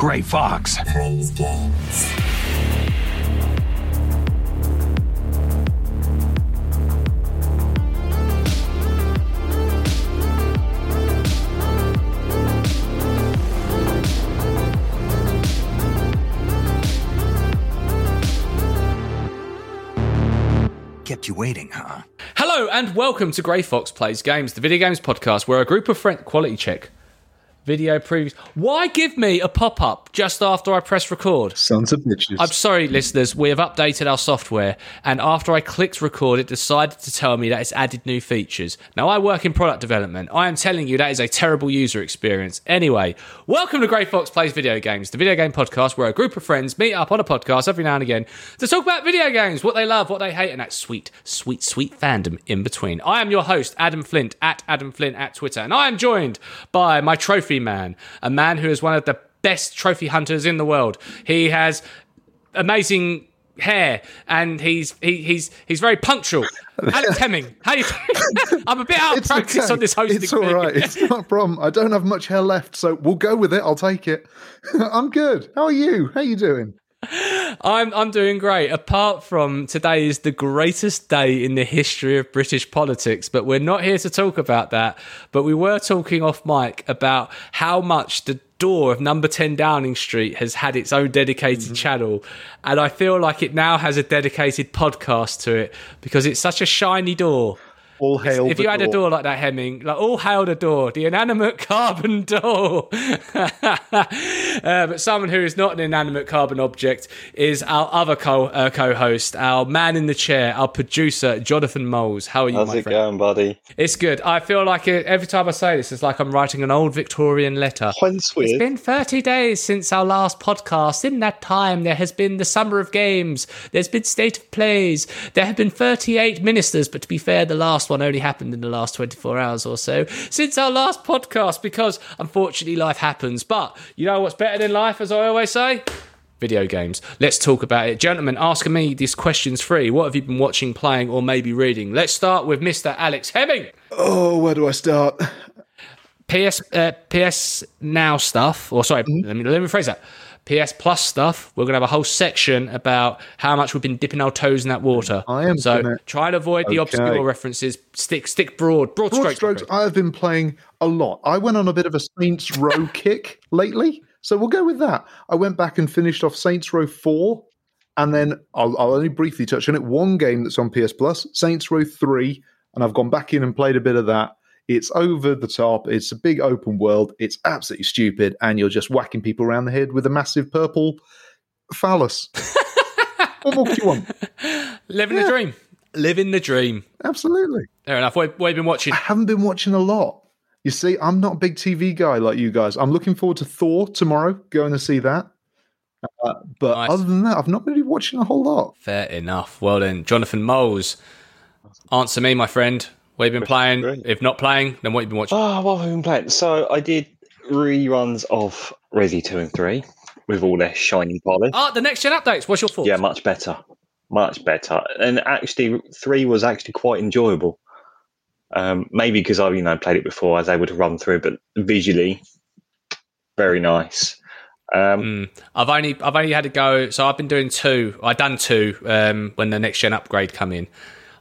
Grey Fox. Plays games. Kept you waiting, huh? Hello and welcome to Grey Fox Plays Games, the video games podcast where a group of friends quality check video previews. Why give me a pop up just after I press record? Sons of bitches. I'm sorry, listeners. We have updated our software, and after I clicked record, it decided to tell me that it's added new features. Now, I work in product development. I am telling you that is a terrible user experience. Anyway, welcome to Grey Fox Plays Video Games, the video game podcast where a group of friends meet up on a podcast every now and again to talk about video games, what they love, what they hate, and that sweet, sweet, sweet fandom in between. I am your host, Adam Flint, at Adam Flint at Twitter, and I am joined by my trophy man, a man who is one of the best trophy hunters in the world. He has amazing hair and he's he, he's he's very punctual. Alex Hemming, how you doing? I'm a bit out of practice okay. on this hosting. It's all thing. right. It's not a problem. I don't have much hair left, so we'll go with it. I'll take it. I'm good. How are you? How are you doing? I'm I'm doing great. Apart from today is the greatest day in the history of British politics, but we're not here to talk about that. But we were talking off mic about how much the door of number 10 Downing Street has had its own dedicated Mm-hmm. channel and I feel like it now has a dedicated podcast to it because it's such a shiny door. All hail. if the you had a door. door like that, Hemming, like all hail the door, the inanimate carbon door. uh, but someone who is not an inanimate carbon object is our other co uh, co-host, our man in the chair, our producer, Jonathan Moles. How are you, How's my it friend? going, buddy? It's good. I feel like it, every time I say this, it's like I'm writing an old Victorian letter. It's been 30 days since our last podcast. In that time, there has been the Summer of Games. There's been State of Plays. There have been 38 ministers, but to be fair, the last one only happened in the last 24 hours or so since our last podcast because unfortunately life happens. But you know what's better than life, as I always say? Video games. Let's talk about it. Gentlemen, asking me these questions free. What have you been watching, playing, or maybe reading? Let's start with Mr. Alex Hemming. Oh, where do I start? PS uh, PS Now stuff, or sorry, Mm-hmm. let me let me phrase that. PS Plus stuff. We're gonna have a whole section about how much we've been dipping our toes in that water. I am so gonna- try and avoid the Okay. obscure references. Stick stick broad, broad, Broad strokes. strokes. I've been playing a lot. I went on a bit of a Saints Row kick lately, so we'll go with that. I went back and finished off Saints Row Four, and then I'll, I'll only briefly touch on it. One game that's on PS Plus, Saints Row Three, and I've gone back in and played a bit of that. It's over the top. It's a big open world. It's absolutely stupid, and you're just whacking people around the head with a massive purple phallus. what more do you want? Living the dream. Living the dream. Absolutely. Fair enough. What, what have you been watching? I haven't been watching a lot. You see, I'm not a big TV guy like you guys. I'm looking forward to Thor tomorrow, going to see that. Uh, but Nice. other than that, I've not really watching a whole lot. Fair enough. Well then, Jonathan Moles. Answer me, my friend. What have you been playing? Great. If not playing, then what have you been watching? Oh, what have I been playing? So I did reruns of Resi 2 and 3 with all their shiny polish. Ah, the next gen updates. What's your thoughts? Yeah, much better. Much better. And actually, 3 was actually quite enjoyable. Um, maybe because I, you know, played it before, I was able to run through, but visually, very nice. Um, Mm. I've only I've only had to go. So I've been doing two. I done two um, when the next gen upgrade come in.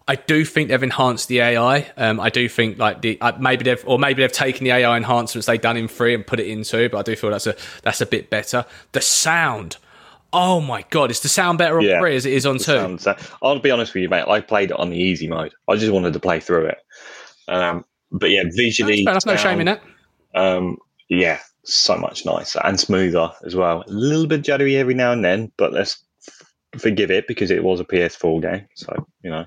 I do think they've enhanced the AI. Um, I do think like the uh, maybe they've or maybe they've taken the AI enhancements they've done in three and put it into. But I do feel that's a that's a bit better. The sound. Oh my god, is the sound better on Yeah. three as it is on two? I'll be honest with you, mate. I played it on the easy mode. I just wanted to play through it. Um, but yeah, visually, That's no shame in that. Um, yeah, so much nicer and smoother as well. A little bit juddery every now and then, but let's f- forgive it because it was a PS4 game. So, you know.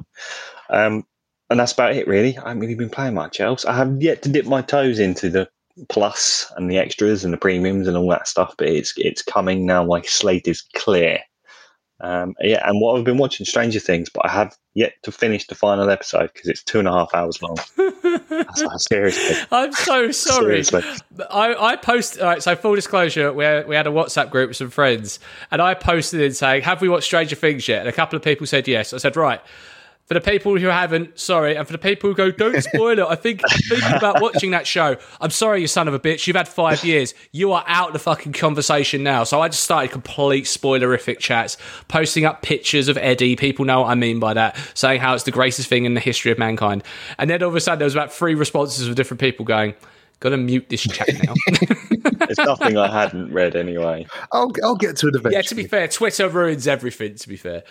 Um, and that's about it, really. I haven't really been playing much else. I have yet to dip my toes into the plus and the extras and the premiums and all that stuff, but it's it's coming now. My slate is clear. Um, yeah, and what I've been watching Stranger Things, but I have yet to finish the final episode because it's two and a half hours long. Seriously, I'm so sorry. seriously. I, I post all right. So full disclosure, we had, we had a WhatsApp group with some friends, and I posted in saying, "Have we watched Stranger Things yet?" And a couple of people said yes. I said, "Right, For the people who haven't, sorry, and for the people who go, don't spoil it. I think thinking about watching that show. I'm sorry, you son of a bitch. You've had five years. You are out of the fucking conversation now. So I just started complete spoilerific chats, posting up pictures of Eddie. People know what I mean by that, saying how it's the greatest thing in the history of mankind. And then all of a sudden, there was about three responses of different people going, "Gotta mute this chat now." It's nothing I hadn't read anyway. I'll I'll get to it eventually. Yeah, to be fair, Twitter ruins everything. To be fair,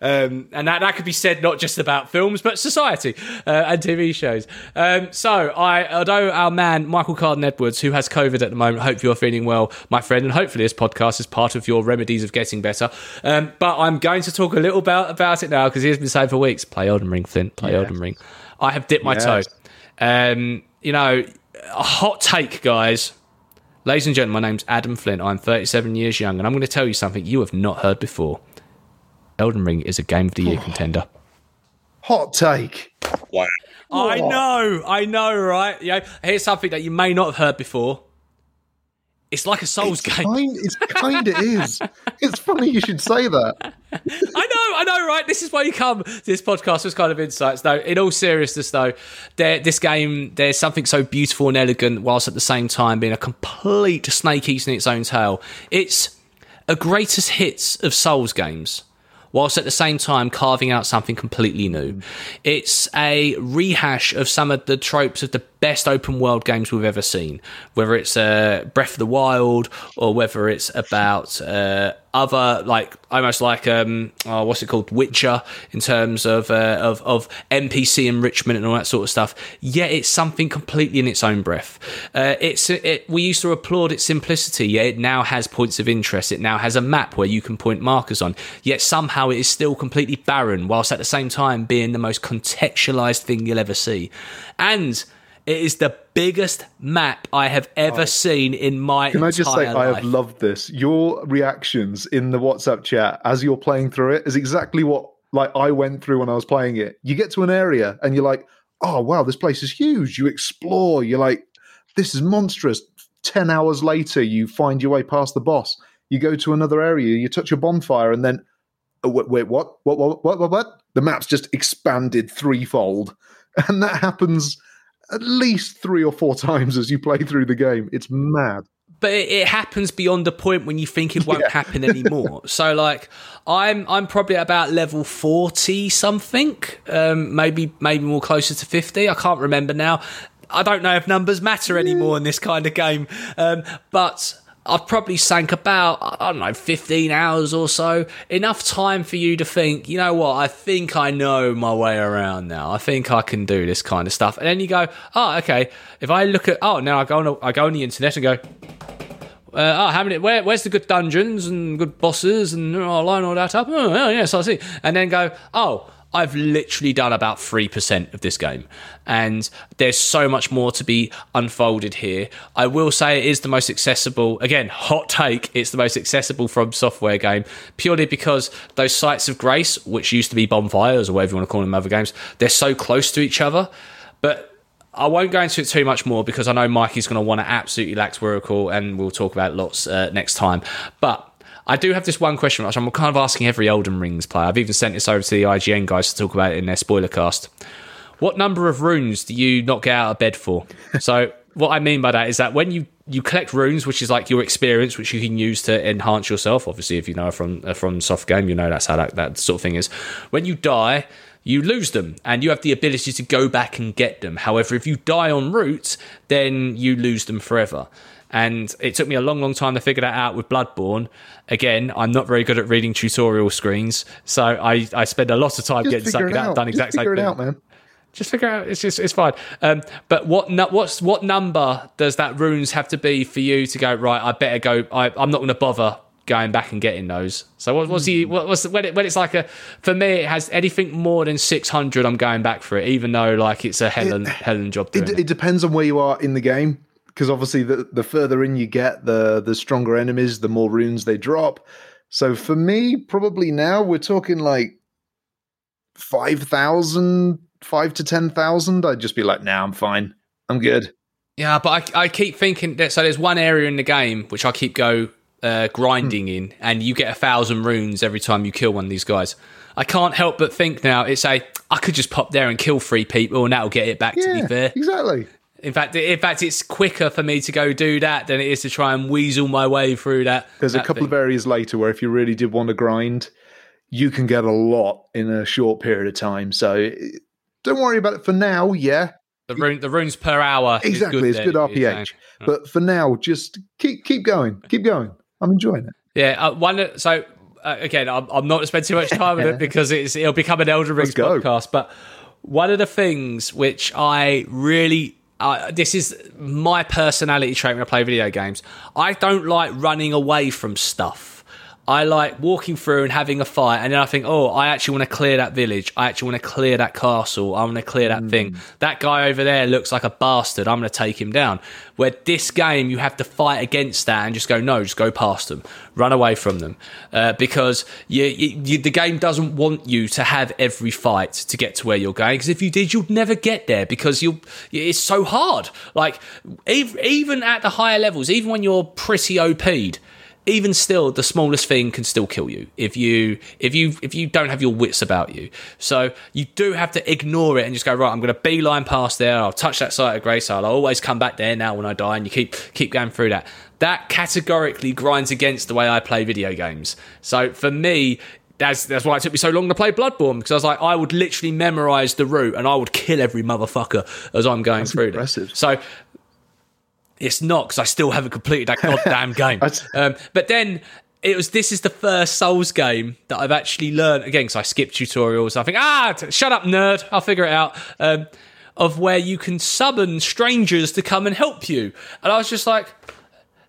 um, and that, that could be said not just about films but society uh, and TV shows. Um, so, I although our man Michael Carden Edwards, who has COVID at the moment, hope you're feeling well, my friend, and hopefully this podcast is part of your remedies of getting better. Um, but I'm going to talk a little about about it now because he has been saying for weeks, play Elden Ring, Flint, play Yes. Elden Ring. I have dipped my Yes. toe. Um, you know, a hot take, guys. Ladies and gentlemen, my name's Adam Flint. I'm 37 years young, and I'm going to tell you something you have not heard before. Elden Ring is a Game of the Year oh. contender. Hot take. Wow. I know, I know, right? Yeah, here's something that you may not have heard before. It's like a Souls It's game. kind, it's kind of is. It's funny you should say that. I know, I know, right? This is why you come to this podcast with kind of insights. Though, in all seriousness, though, there, this game, there's something so beautiful and elegant, whilst at the same time being a complete snake eating its own tail. It's a greatest hits of Souls games. Whilst at the same time carving out something completely new. It's a rehash of some of the tropes of the best open world games we've ever seen. Whether it's uh, Breath of the Wild or whether it's about uh, other, like almost like um, oh, what's it called, Witcher, in terms of, uh, of of NPC enrichment and all that sort of stuff. Yet it's something completely in its own breath. Uh, it's it, we used to applaud its simplicity. Yet it now has points of interest. It now has a map where you can point markers on. Yet somehow it is still completely barren, whilst at the same time being the most contextualized thing you'll ever see. And it is the biggest map I have ever oh. seen in my Oh. Can I just say entire I have loved this. Your reactions in the WhatsApp chat as you're playing through it is exactly what like I went through when I was playing it. You get to an area and you're like, "Oh wow, this place is huge." You explore. You're like, "This is monstrous." Ten hours later, you find your way past the boss. You go to another area. You touch a bonfire, and then oh, wait, wait, what? What? What? What? What? What? The map's just expanded threefold, and that happens at least three or four times as you play through the game. It's mad. but it, it happens beyond the point when you think it won't Yeah. happen anymore. so like I'm I'm probably about level 40 something, um, maybe maybe more closer to 50. I can't remember now. I don't know if numbers matter anymore in this kind of game. Um, but I've probably sank about, I don't know, 15 hours or so. Enough time for you to think, you know what, I think I know my way around now. I think I can do this kind of stuff. And then you go, oh, okay. If I look at, oh, now I go on, I go on the internet and go, uh, oh, how many? Where, where's the good dungeons and good bosses? And oh, I'll line all that up. Oh, oh, yes, I see. And then go, oh, I've literally done about 3% of this game. And there's so much more to be unfolded here. I will say it is the most accessible, again, hot take, it's the most accessible FromSoftware game, purely because those sites of grace, which used to be bonfires or whatever you want to call them other games, they're so close to each other. But I won't go into it too much more because I know Mikey's going to want to absolutely lax Oracle and we'll talk about lots uh, next time. But I do have this one question, which I'm kind of asking every Elden Rings player. I've even sent this over to the IGN guys to talk about it in their spoiler cast. What number of runes do you not get out of bed for? so, what I mean by that is that when you you collect runes, which is like your experience, which you can use to enhance yourself. Obviously, if you know from FromSoft game, you know that's how that, that sort of thing is. When you die, you lose them, and you have the ability to go back and get them. However, if you die en route, then you lose them forever. And it took me a long, long time to figure that out with Bloodborne. Again, I'm not very good at reading tutorial screens, so I, I spend a lot of time Just getting figure stuck it in that. out. Done exactly. figure it thing out, man. just figure out it's just it's fine um but what nu- what's what number does that runes have to be for you to go right i better go I, i'm not going to bother going back and getting those so what, what's the what, what's the, when, it, when it's like a for me it has anything more than 600 i'm going back for it even though like it's a helen helen job It, it, it depends on where you are in the game because obviously the, the further in you get the the stronger enemies the more runes they drop so for me probably now we're talking like 5000 5 to 10000 i'd just be like now nah, i'm fine i'm good yeah but I, I keep thinking that so there's one area in the game which i keep go uh, grinding in, and you get a thousand runes every time you kill one of these guys. I can't help but think now it's a I could just pop there and kill three people, and that'll get it back. to Yeah, be fair, exactly. In fact, in fact, it's quicker for me to go do that than it is to try and weasel my way through that. There's a couple thing. of areas later where if you really did want to grind, you can get a lot in a short period of time. So eh, don't worry about it for now. Yeah, the, rune, the runes per hour. is exactly. good it's good. RPH. But for now, just keep keep going, keep going. I'm enjoying it. Yeah, uh, one. So uh, again, I'm, I'm not going to spend too much time with it because it's it'll become an Elden Rings podcast. But one of the things which I really. Uh, this is my personality trait when I play video games. I don't like running away from stuff. I like walking through and having a fight, and then I think, oh, I actually want to clear that village. I actually want to clear that castle. I want to clear that thing. That guy over there looks like a bastard. I'm going to take him down. Where this game, you have to fight against that and just go, no, just go past them, run away from them, uh, because you, you, you, the game doesn't want you to have every fight to get to where you're going. Because if you did, you'd never get there because you it's so hard. Like ev- even at the higher levels, even when you're pretty OP'd even still the smallest thing can still kill you if you if you if you don't have your wits about you. So you do have to ignore it and just go right i'm going to beeline past there. I'll touch that site of grace. I'll always come back there now when i die and you keep keep going through that. That categorically grinds against the way i play video games. So for me that's that's why it took me so long to play Bloodborne because I was like I would literally memorize the route and I would kill every motherfucker as I'm going through impressive. this. So it's not because I still haven't completed that goddamn game. Um, but then it was this is the first Souls game that I've actually learned again because I skipped tutorials. I think ah, t- shut up, nerd. I'll figure it out. Um, of where you can summon strangers to come and help you, and I was just like,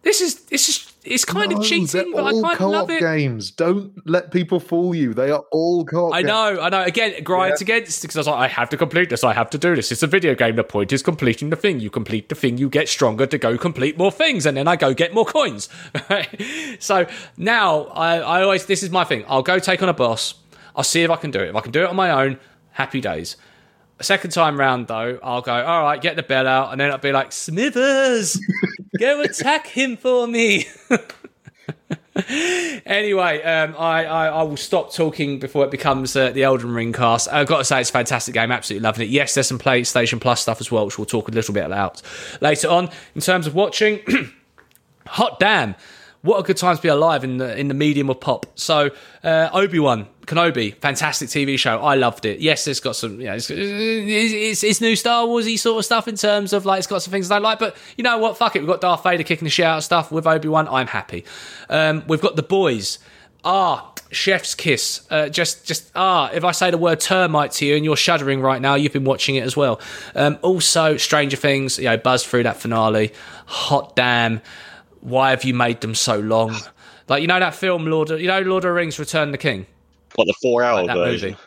this is this is it's kind No, of cheating, but I kind of love it. games. Don't let people fool you. They are all co-op. I games. know, I know. Again, grinds against because I was like, I have to complete this. I have to do this. It's a video game. The point is completing the thing. You complete the thing, you get stronger to go complete more things, and then I go get more coins. So now I, I always this is my thing. I'll go take on a boss. I'll see if I can do it. If I can do it on my own, happy days. Second time round though, I'll go, all right, get the bell out, and then I'll be like, Smithers, go attack him for me. anyway, um, I, I, I will stop talking before it becomes uh, the Elden Ring cast. I've got to say, it's a fantastic game. Absolutely loving it. Yes, there's some PlayStation Plus stuff as well, which we'll talk a little bit about later on. In terms of watching, hot damn. What a good time to be alive in the in the medium of pop. So uh, Obi Wan Kenobi, fantastic TV show. I loved it. Yes, it's got some, you know, it's, it's, it's new Star Warsy sort of stuff in terms of like it's got some things I don't like. But you know what? Fuck it. We've got Darth Vader kicking the shit out of stuff with Obi Wan. I'm happy. Um, we've got the boys. Ah, chef's kiss. Uh, just, just ah. If I say the word termite to you and you're shuddering right now, you've been watching it as well. Um, also, Stranger Things. You know, buzz through that finale. Hot damn. Why have you made them so long? Like you know that film, Lord. Of, you know, Lord of the Rings: Return of the King. What the four hour That version? movie.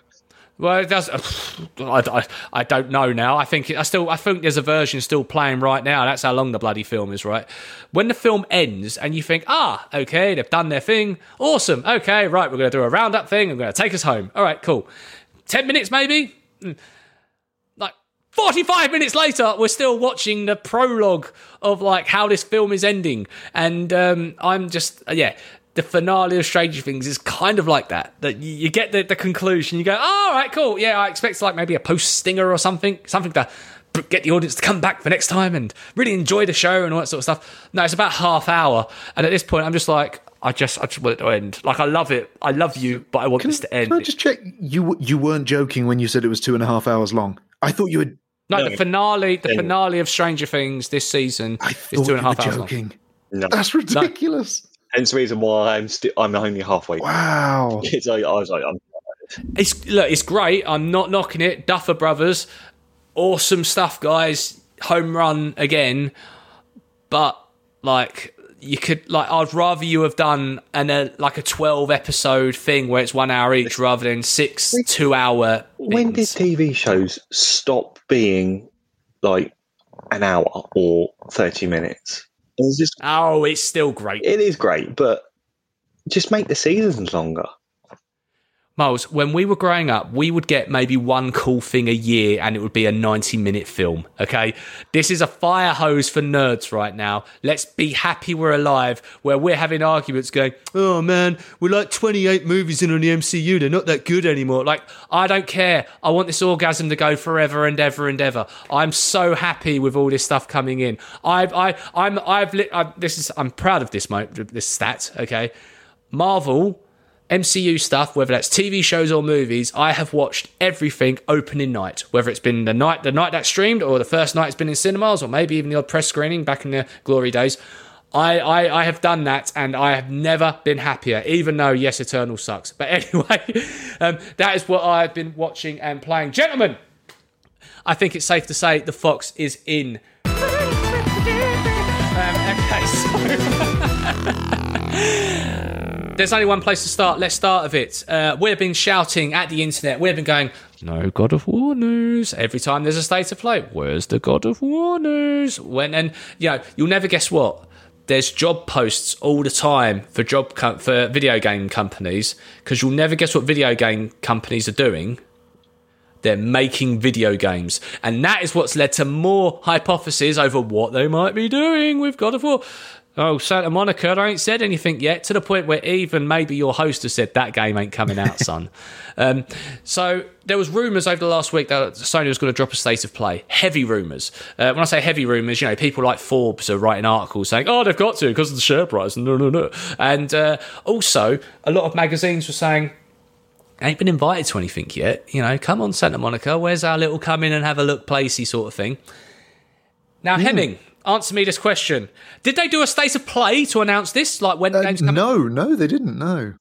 Well, it does. I, I, I don't know now. I think I still. I think there's a version still playing right now. That's how long the bloody film is, right? When the film ends and you think, ah, okay, they've done their thing. Awesome. Okay, right, we're going to do a roundup thing. I'm going to take us home. All right, cool. Ten minutes maybe. Mm. Like 45 minutes later, we're still watching the prologue of like how this film is ending, and um, I'm just yeah. The finale of Stranger Things is kind of like that. That you, you get the, the conclusion, you go, oh, all right, cool, yeah. I expect like maybe a post stinger or something, something to get the audience to come back for next time and really enjoy the show and all that sort of stuff. No, it's about half hour, and at this point, I'm just like, I just, I just want it to end. Like, I love it, I love you, but I want this to end. Can I just check? You you weren't joking when you said it was two and a half hours long. I thought you had. No, No. the finale, the Yeah. finale of Stranger Things this season I is thought two and a you half were hours long. joking. No. That's ridiculous. Hence the reason why I'm still I'm only halfway. Wow. It's like, I was like, I'm, It's look, it's great. I'm not knocking it. Duffer Brothers, awesome stuff, guys. Home run again, but like you could like I'd rather you have done an a, like a 12 episode thing where it's one hour each rather than six two hour. when did. TV shows stop being like an hour or thirty minutes? It's just Oh, it's still great. it is great, but just make the seasons longer. Miles, when we were growing up, we would get maybe one cool thing a year and it would be a 90 minute film. Okay. This is a fire hose for nerds right now. Let's be happy we're alive where we're having arguments going, oh man, we're like 28 movies in on the MCU. They're not that good anymore. Like, I don't care. I want this orgasm to go forever and ever and ever. I'm so happy with all this stuff coming in. I've, I, I'm, I've, li- I, this is, I'm proud of this, mo- this stat. Okay. Marvel MCU stuff, whether that's TV shows or movies, I have watched everything opening night. Whether it's been the night the night that streamed, or the first night it's been in cinemas, or maybe even the odd press screening back in the glory days. I, I, I have done that and I have never been happier, even though, yes, Eternal sucks. But anyway, um, that is what I've been watching and playing. Gentlemen, I think it's safe to say the Fox is in. Um, okay, so. There's only one place to start. Let's start of it. Uh, we've been shouting at the internet. We've been going, no God of War news. Every time there's a state of play, where's the God of War news? When and you know, you'll never guess what. There's job posts all the time for job co- for video game companies because you'll never guess what video game companies are doing. They're making video games, and that is what's led to more hypotheses over what they might be doing with God of War. Oh, Santa Monica, I ain't said anything yet, to the point where even maybe your host has said that game ain't coming out, son. um, so there was rumours over the last week that Sony was going to drop a state of play. Heavy rumours. Uh, when I say heavy rumours, you know, people like Forbes are writing articles saying, oh, they've got to because of the share price. No, no, no. And uh, also, a lot of magazines were saying, ain't been invited to anything yet. You know, come on, Santa Monica, where's our little come in and have a look placey sort of thing? Now, Hemming, answer me this question: Did they do a state of play to announce this? Like when Uh, games come? no, no, they didn't. No.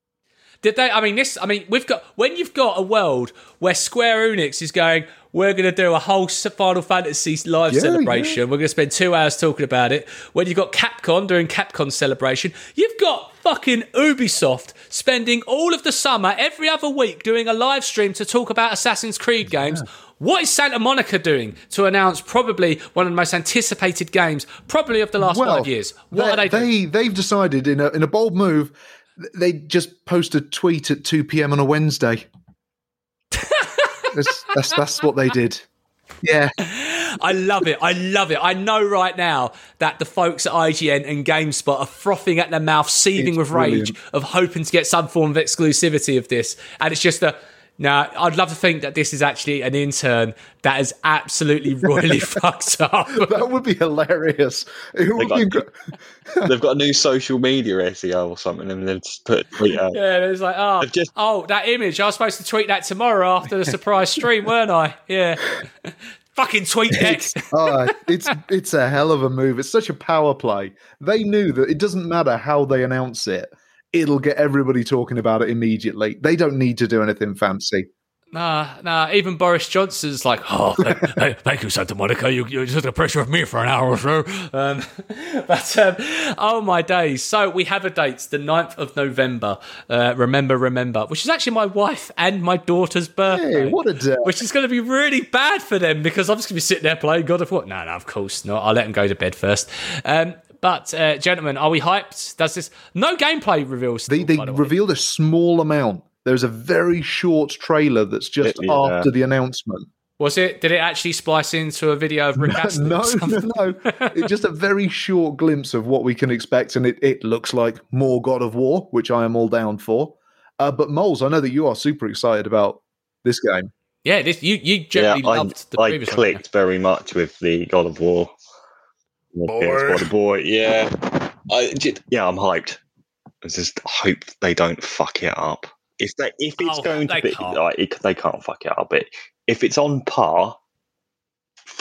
Did they? I mean, this. I mean, we've got when you've got a world where Square Enix is going. We're going to do a whole Final Fantasy live Yeah, celebration. We're going to spend two hours talking about it. When you've got Capcom doing Capcom celebration, you've got fucking Ubisoft spending all of the summer, every other week, doing a live stream to talk about Assassin's Creed games. What is Santa Monica doing to announce probably one of the most anticipated games, probably of the last five years? What are they doing? They they've decided in a in a bold move, they just post a tweet at two p.m. on a Wednesday. that's, that's that's what they did. Yeah, I love it. I love it. I know right now that the folks at IGN and GameSpot are frothing at their mouth, seething It's with rage brilliant. of hoping to get some form of exclusivity of this. And it's just a. Now, I'd love to think that this is actually an intern that is absolutely royally fucked up. that would be hilarious. It would got- be incre- They've got a new social media SEO or something, and they've just put a tweet out. Yeah, it's like, oh, just- oh, that image. I was supposed to tweet that tomorrow after the surprise stream, weren't I? Yeah. Fucking tweet next. Ah, it's it's a hell of a move. It's such a power play. They knew that it doesn't matter how they announce it; it'll get everybody talking about it immediately. They don't need to do anything fancy. Nah, nah. Even Boris Johnson's like, oh, th- thank you, Santa Monica. You, you took the pressure off me for an hour or so. Um, but um, oh my days! So we have a date, the 9th of November. Uh, remember, remember, which is actually my wife and my daughter's birthday. Hey, what a day! which is going to be really bad for them because I'm just going to be sitting there playing God of War. No, no, of course not. I'll let them go to bed first. Um, but uh, gentlemen, are we hyped? Does this no gameplay reveals? They they by the way. revealed a small amount. There's a very short trailer that's just Yeah. after the announcement. Was it? Did it actually splice into a video of Rick Astley? no, or no, no. It's just a very short glimpse of what we can expect, and it, it looks like more God of War, which I am all down for. Uh, but Moles, I know that you are super excited about this game. Yeah, this, you you Yeah, generally I, loved the I previous one. clicked very much with the God of War. Boy, boy, yeah. I did, yeah, I'm hyped. I just hope they don't fuck it up. If they, if it's Oh, going to be, can't. like, it, they can't fuck it up. But if it's on par,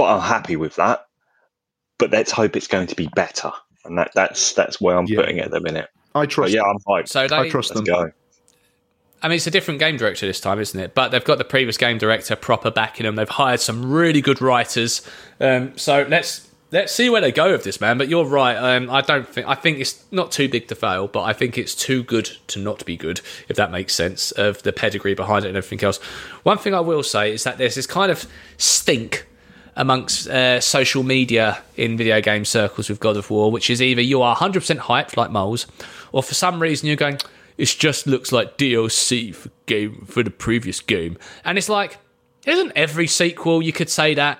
I'm happy with that. But let's hope it's going to be better, and that that's that's where I'm Yeah. putting it at the minute. I But trust. yeah, I'm hyped. So they, I trust Let's them. go. I mean, it's a different game director this time, isn't it? But they've got the previous game director proper backing them. They've hired some really good writers. Um, so let's let's see where they go with this, man. But you're right. Um, I don't think I think it's not too big to fail, but I think it's too good to not be good, if that makes sense. Of the pedigree behind it and everything else. One thing I will say is that there's this kind of stink amongst uh, social media in video game circles with God of War, which is either you are 100% hyped like moles, or for some reason you're going, it just looks like DLC for game for the previous game, and it's like, isn't every sequel you could say that?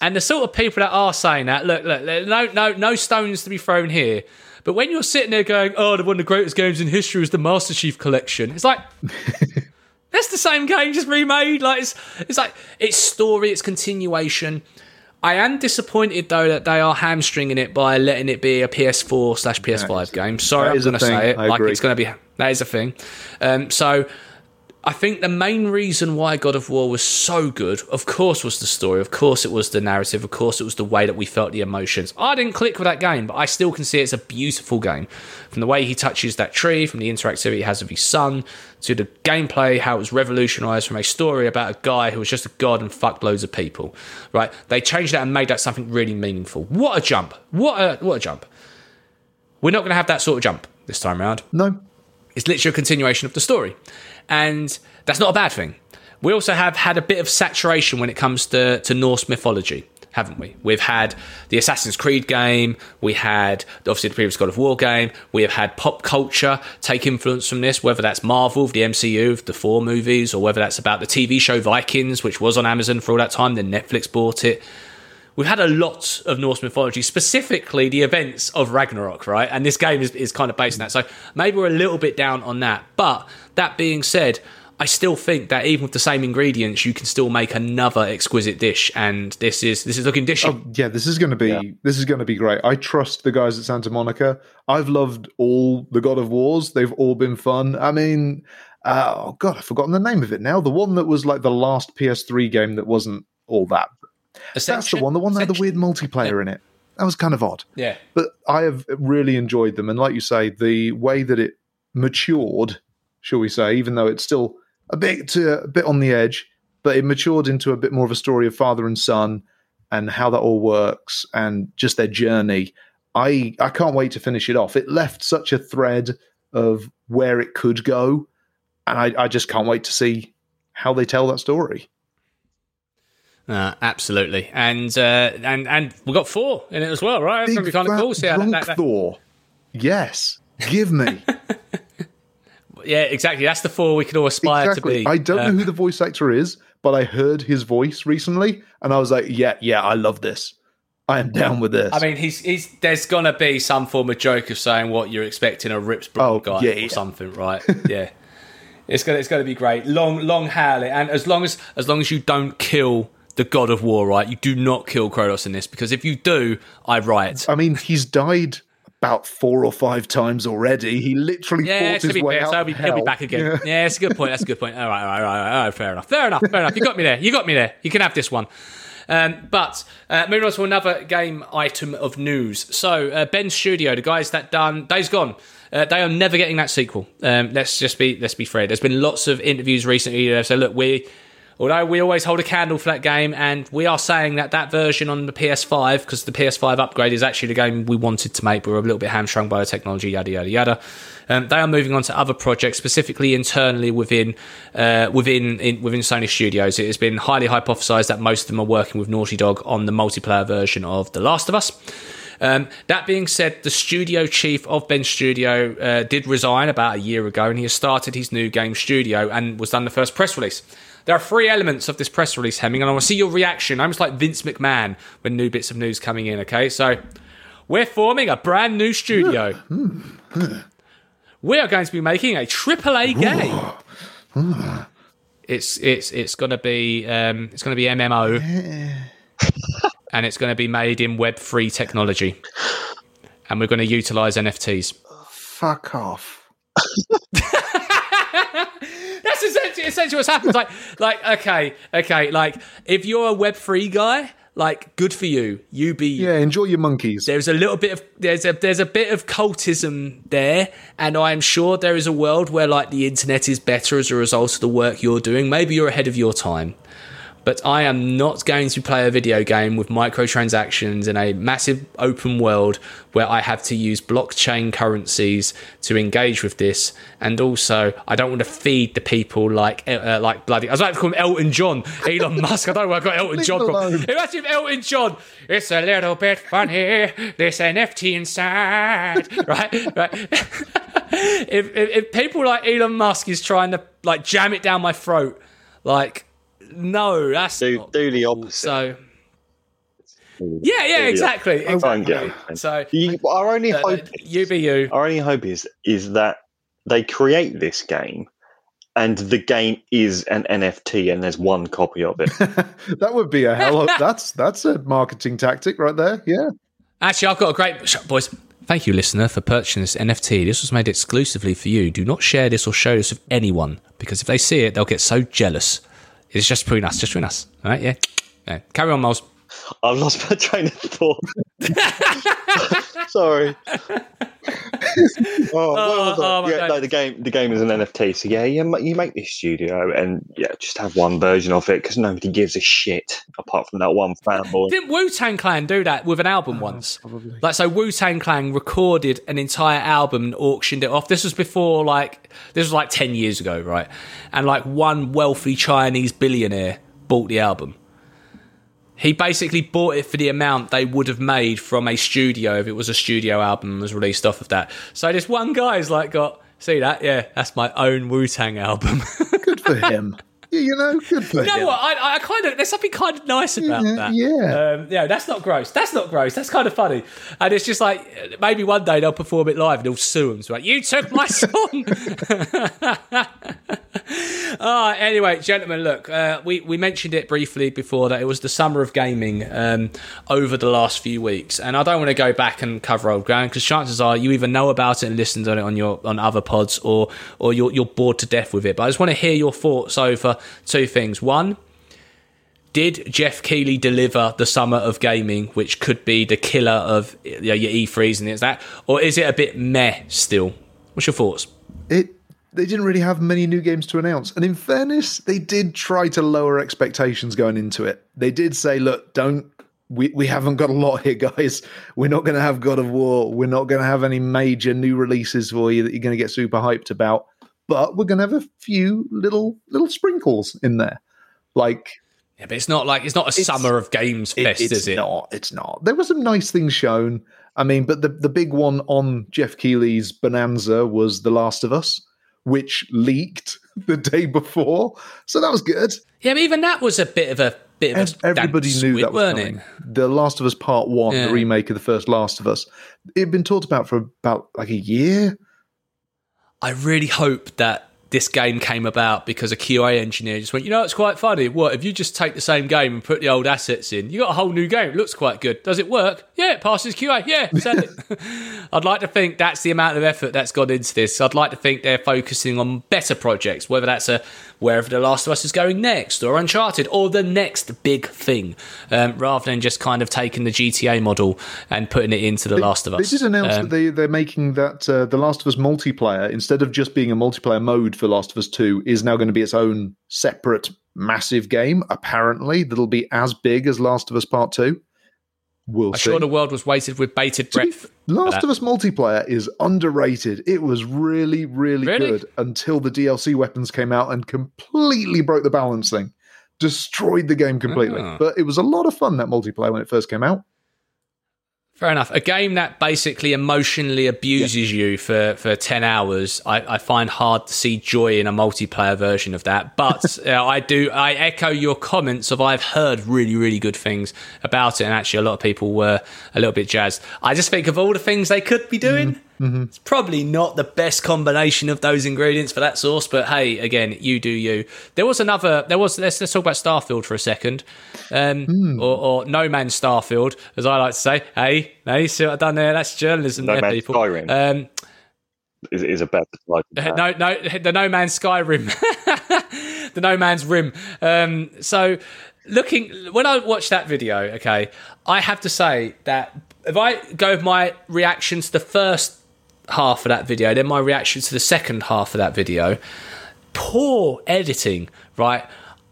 And the sort of people that are saying that, look, look, no, no, no stones to be thrown here. But when you're sitting there going, "Oh, one of the greatest games in history is the Master Chief Collection," it's like. That's the same game just remade. Like it's, it's like it's story, it's continuation. I am disappointed though that they are hamstringing it by letting it be a PS4 slash PS5 game. Sorry, I'm going to say it. I like agree. it's going to be that is a thing. Um, so I think the main reason why God of War was so good, of course, was the story. Of course, it was the narrative. Of course, it was the way that we felt the emotions. I didn't click with that game, but I still can see it's a beautiful game. From the way he touches that tree, from the interactivity he has with his son, to the gameplay, how it was revolutionized from a story about a guy who was just a god and fucked loads of people. Right? They changed that and made that something really meaningful. What a jump! What a what a jump! We're not going to have that sort of jump this time around. No, It's literally a continuation of the story. And that's not a bad thing. We also have had a bit of saturation when it comes to, to Norse mythology, haven't we? We've had the Assassin's Creed game, we had obviously the previous God of War game, we have had pop culture take influence from this, whether that's Marvel, the MCU, the Thor movies, or whether that's about the TV show Vikings, which was on Amazon for all that time, then Netflix bought it we've had a lot of Norse mythology, specifically the events of Ragnarok, right? And this game is, is kind of based on that. So maybe we're a little bit down on that. But that being said, I still think that even with the same ingredients, you can still make another exquisite dish. And this is this is looking dishy. Oh, yeah, this is going to be this is going to be great. I trust the guys at Santa Monica. I've loved all the God of Wars. They've all been fun. I mean, uh, oh god, I've forgotten the name of it now. The one that was like the last PS3 game that wasn't all that. That's the one. The one that had the weird multiplayer in it. That was kind of odd. Yeah. But I have really enjoyed them, and like you say, the way that it matured, shall we say, even though it's still a bit uh, a bit on the edge, but it matured into a bit more of a story of father and son and how that all works and just their journey. I I can't wait to finish it off. It left such a thread of where it could go, and I, I just can't wait to see how they tell that story. Uh, absolutely. And uh, and and we got Thor in it as well, right? That's going to be kind of cool. See how that- that- that- Thor. Yes, give me. yeah, exactly. That's the Thor we could all aspire exactly. to be. I don't know who the voice actor is, but I heard his voice recently, and I was like, "Yeah, yeah, I love this. I am down with this." I mean, he's, he's there's gonna be some form of joke of saying what you're expecting a Rips Oh, guy yeah, or yeah. something, right? yeah, it's gonna it's gonna be great. Long long hair, and as long as as long as you don't kill the God of War, right? You do not kill Kratos in this because if you do, I riot. I mean, he's died about four or five times already. He literally Yeah, fought his be way fair, out. so he'll be, he'll be back again. Yeah. Yeah. that's a good point. That's a good point. All right, all right, all right, all right, fair enough. Fair enough, fair enough. You got me there. You got me there. You can have this one. Um, but uh, moving on to another game item of news. So uh, Bend Studio, the guys that done Days Gone, uh, they are never getting that sequel. Um, let's just be let's be fair. There's been lots of interviews recently that say, look, we although we always hold a candle for that game, and we are saying that that version on the PS5, because the PS5 upgrade is actually the game we wanted to make, we're a little bit hamstrung by the technology, yada yada yada. Um, they are moving on to other projects, specifically internally within uh, within in, within Sony Studios. It has been highly hypothesized that most of them are working with Naughty Dog on the multiplayer version of The Last of Us. Um, that being said, the studio chief of Bend Studio uh, did resign about a year ago, and he has started his new game studio and was done the first press release. There are three elements of this press release, Hemming, and I want to see your reaction. almost like Vince McMahon when new bits of news coming in. Okay, so we're forming a brand new studio. we are going to be making a AAA game. It's it's it's going to be um, it's to be MMO, and it's going to be made in Web three technology, and we're going to utilize NFTs. Fuck off. Essentially, essentially what's happened. Like, like, okay, okay, like, if you're a Web three guy, like, good for you. You be. Yeah, enjoy your monkeys. There's a little bit of there's a there's a bit of cultism there, and I am sure there is a world where like the internet is better as a result of the work you're doing. Maybe you're ahead of your time, but I am not going to play a video game with microtransactions in a massive open world where I have to use blockchain currencies to engage with this. And also, I don't want to feed the people like uh, like bloody. I was about to call him Elton John, Elon Musk. I don't know where I got Elton Leave John from. Imagine Elton John. It's a little bit funny. This NFT inside, right? Right. if, if if people like Elon Musk is trying to like jam it down my throat, like no, that's Do, not do the opposite. So yeah, yeah, exactly, Try and exactly. get. So You- our only uh, hope you be you. our only hope is is that they create this game and the game is an NFT and there's one copy of it. that would be a hell of that's that's a marketing tactic right there. Yeah. Actually, I've got a great shut, boys. Thank you, listener, for purchasing this NFT. This was made exclusively for you. Do not share this or show this with anyone because if they see it, they'll get so jealous. It's just between us, just between us. All right, yeah. yeah. Carry on, Miles. I've lost my train of thought. Sorry. oh, where was I? oh my yeah, God. no, the game the game is an NFT. So yeah, you, you make this studio and yeah, just have one version of it because nobody gives a shit apart from that one fanboy. Didn't Wu Tang Clan do that with an album oh, once? Like, so Wu Tang Clan recorded an entire album and auctioned it off. This was before, like, this was like 10 years ago, right? And like one wealthy Chinese billionaire bought the album. He basically bought it for the amount they would have made from a studio if it was a studio album was released off of that. So this one guy's like got, see that? Yeah, that's my own Wu Tang album. Good for him. Yeah, you know, You know what? I, I kind of there's something kind of nice about Yeah, that. yeah. um, yeah. That's not gross. That's not gross. That's kind of funny. And it's just like maybe one day they'll perform it live and they'll sue them. So like, you took my song. Ah, anyway, gentlemen, look, uh, we we mentioned it briefly before that it was the summer of gaming um, over the last few weeks, and I don't want to go back and cover old ground because chances are you either know about it and listened on it on your on other pods, or or you're you're bored to death with it. But I just want to hear your thoughts over two things. One, did Geoff Keighley deliver the summer of gaming, which could be the killer of you know, your E3s and it's that, or is it a bit meh still? What's your thoughts? it they didn't really have many new games to announce. And in fairness, they did try to lower expectations going into it. They did say, look, don't we, we haven't got a lot here, guys. We're not going to have God of War. We're not going to have any major new releases for you that you're going to get super hyped about. But we're going to have a few little little sprinkles in there, like Yeah, but it's not like it's not a It's- summer of games It- fest, it's is it? not. It's not. There were some nice things shown. I mean, but the the big one on Geoff Keighley's Bonanza was The Last of Us, which leaked the day before. So that was good. Yeah, but even that was a bit of a bit of a Everybody knew that was coming. it? The Last of Us Part One, Yeah. the remake of the first Last of Us, it had been talked about for about like a year. I really hope that this game came about because a QA engineer just went, you know, it's quite funny. What if you just take the same game and put the old assets in? You got a whole new game. It looks quite good. Does it work? Yeah, it passes QA. Yeah, send it. I'd like to think that's the amount of effort that's gone into this. I'd like to think they're focusing on better projects, whether that's a wherever The Last of Us is going next, or Uncharted, or the next big thing, um, rather than just kind of taking the GTA model and putting it into The Last of Us. They did announce Um, that they they're making that uh, the Last of Us multiplayer instead of just being a multiplayer mode for Last of Us Two is now going to be its own separate massive game. Apparently, that'll be as big as Last of Us Part Two. We'll I'm see. sure the world was waited with bated breath. Last of Us multiplayer is underrated. It was really, really, Really? good until the DLC weapons came out and completely broke the balance thing, destroyed the game completely. Ah. But it was a lot of fun that multiplayer when it first came out. Fair enough. A game that basically emotionally abuses you for, for 10 hours, I, I find hard to see joy in a multiplayer version of that. But uh, I do, I echo your comments of I've heard really, really good things about it. And actually, a lot of people were a little bit jazzed. I just think of all the things they could be doing, it's probably not the best combination of those ingredients for that sauce. But hey, again, you do you. There was another, there was, let's, let's talk about Starfield for a second. Um, or, or No Man's Starfield, as I like to say. Hey, hey, see what I've done there? That's journalism No there, Man's people. Skyrim. Um, Is, is a better title. no, no, the No Man's Sky Rim, the No Man's Rim. Um, so, looking when I watched that video, okay, I have to say that if I go with my reaction to the first half of that video, then my reaction to the second half of that video, poor editing, right?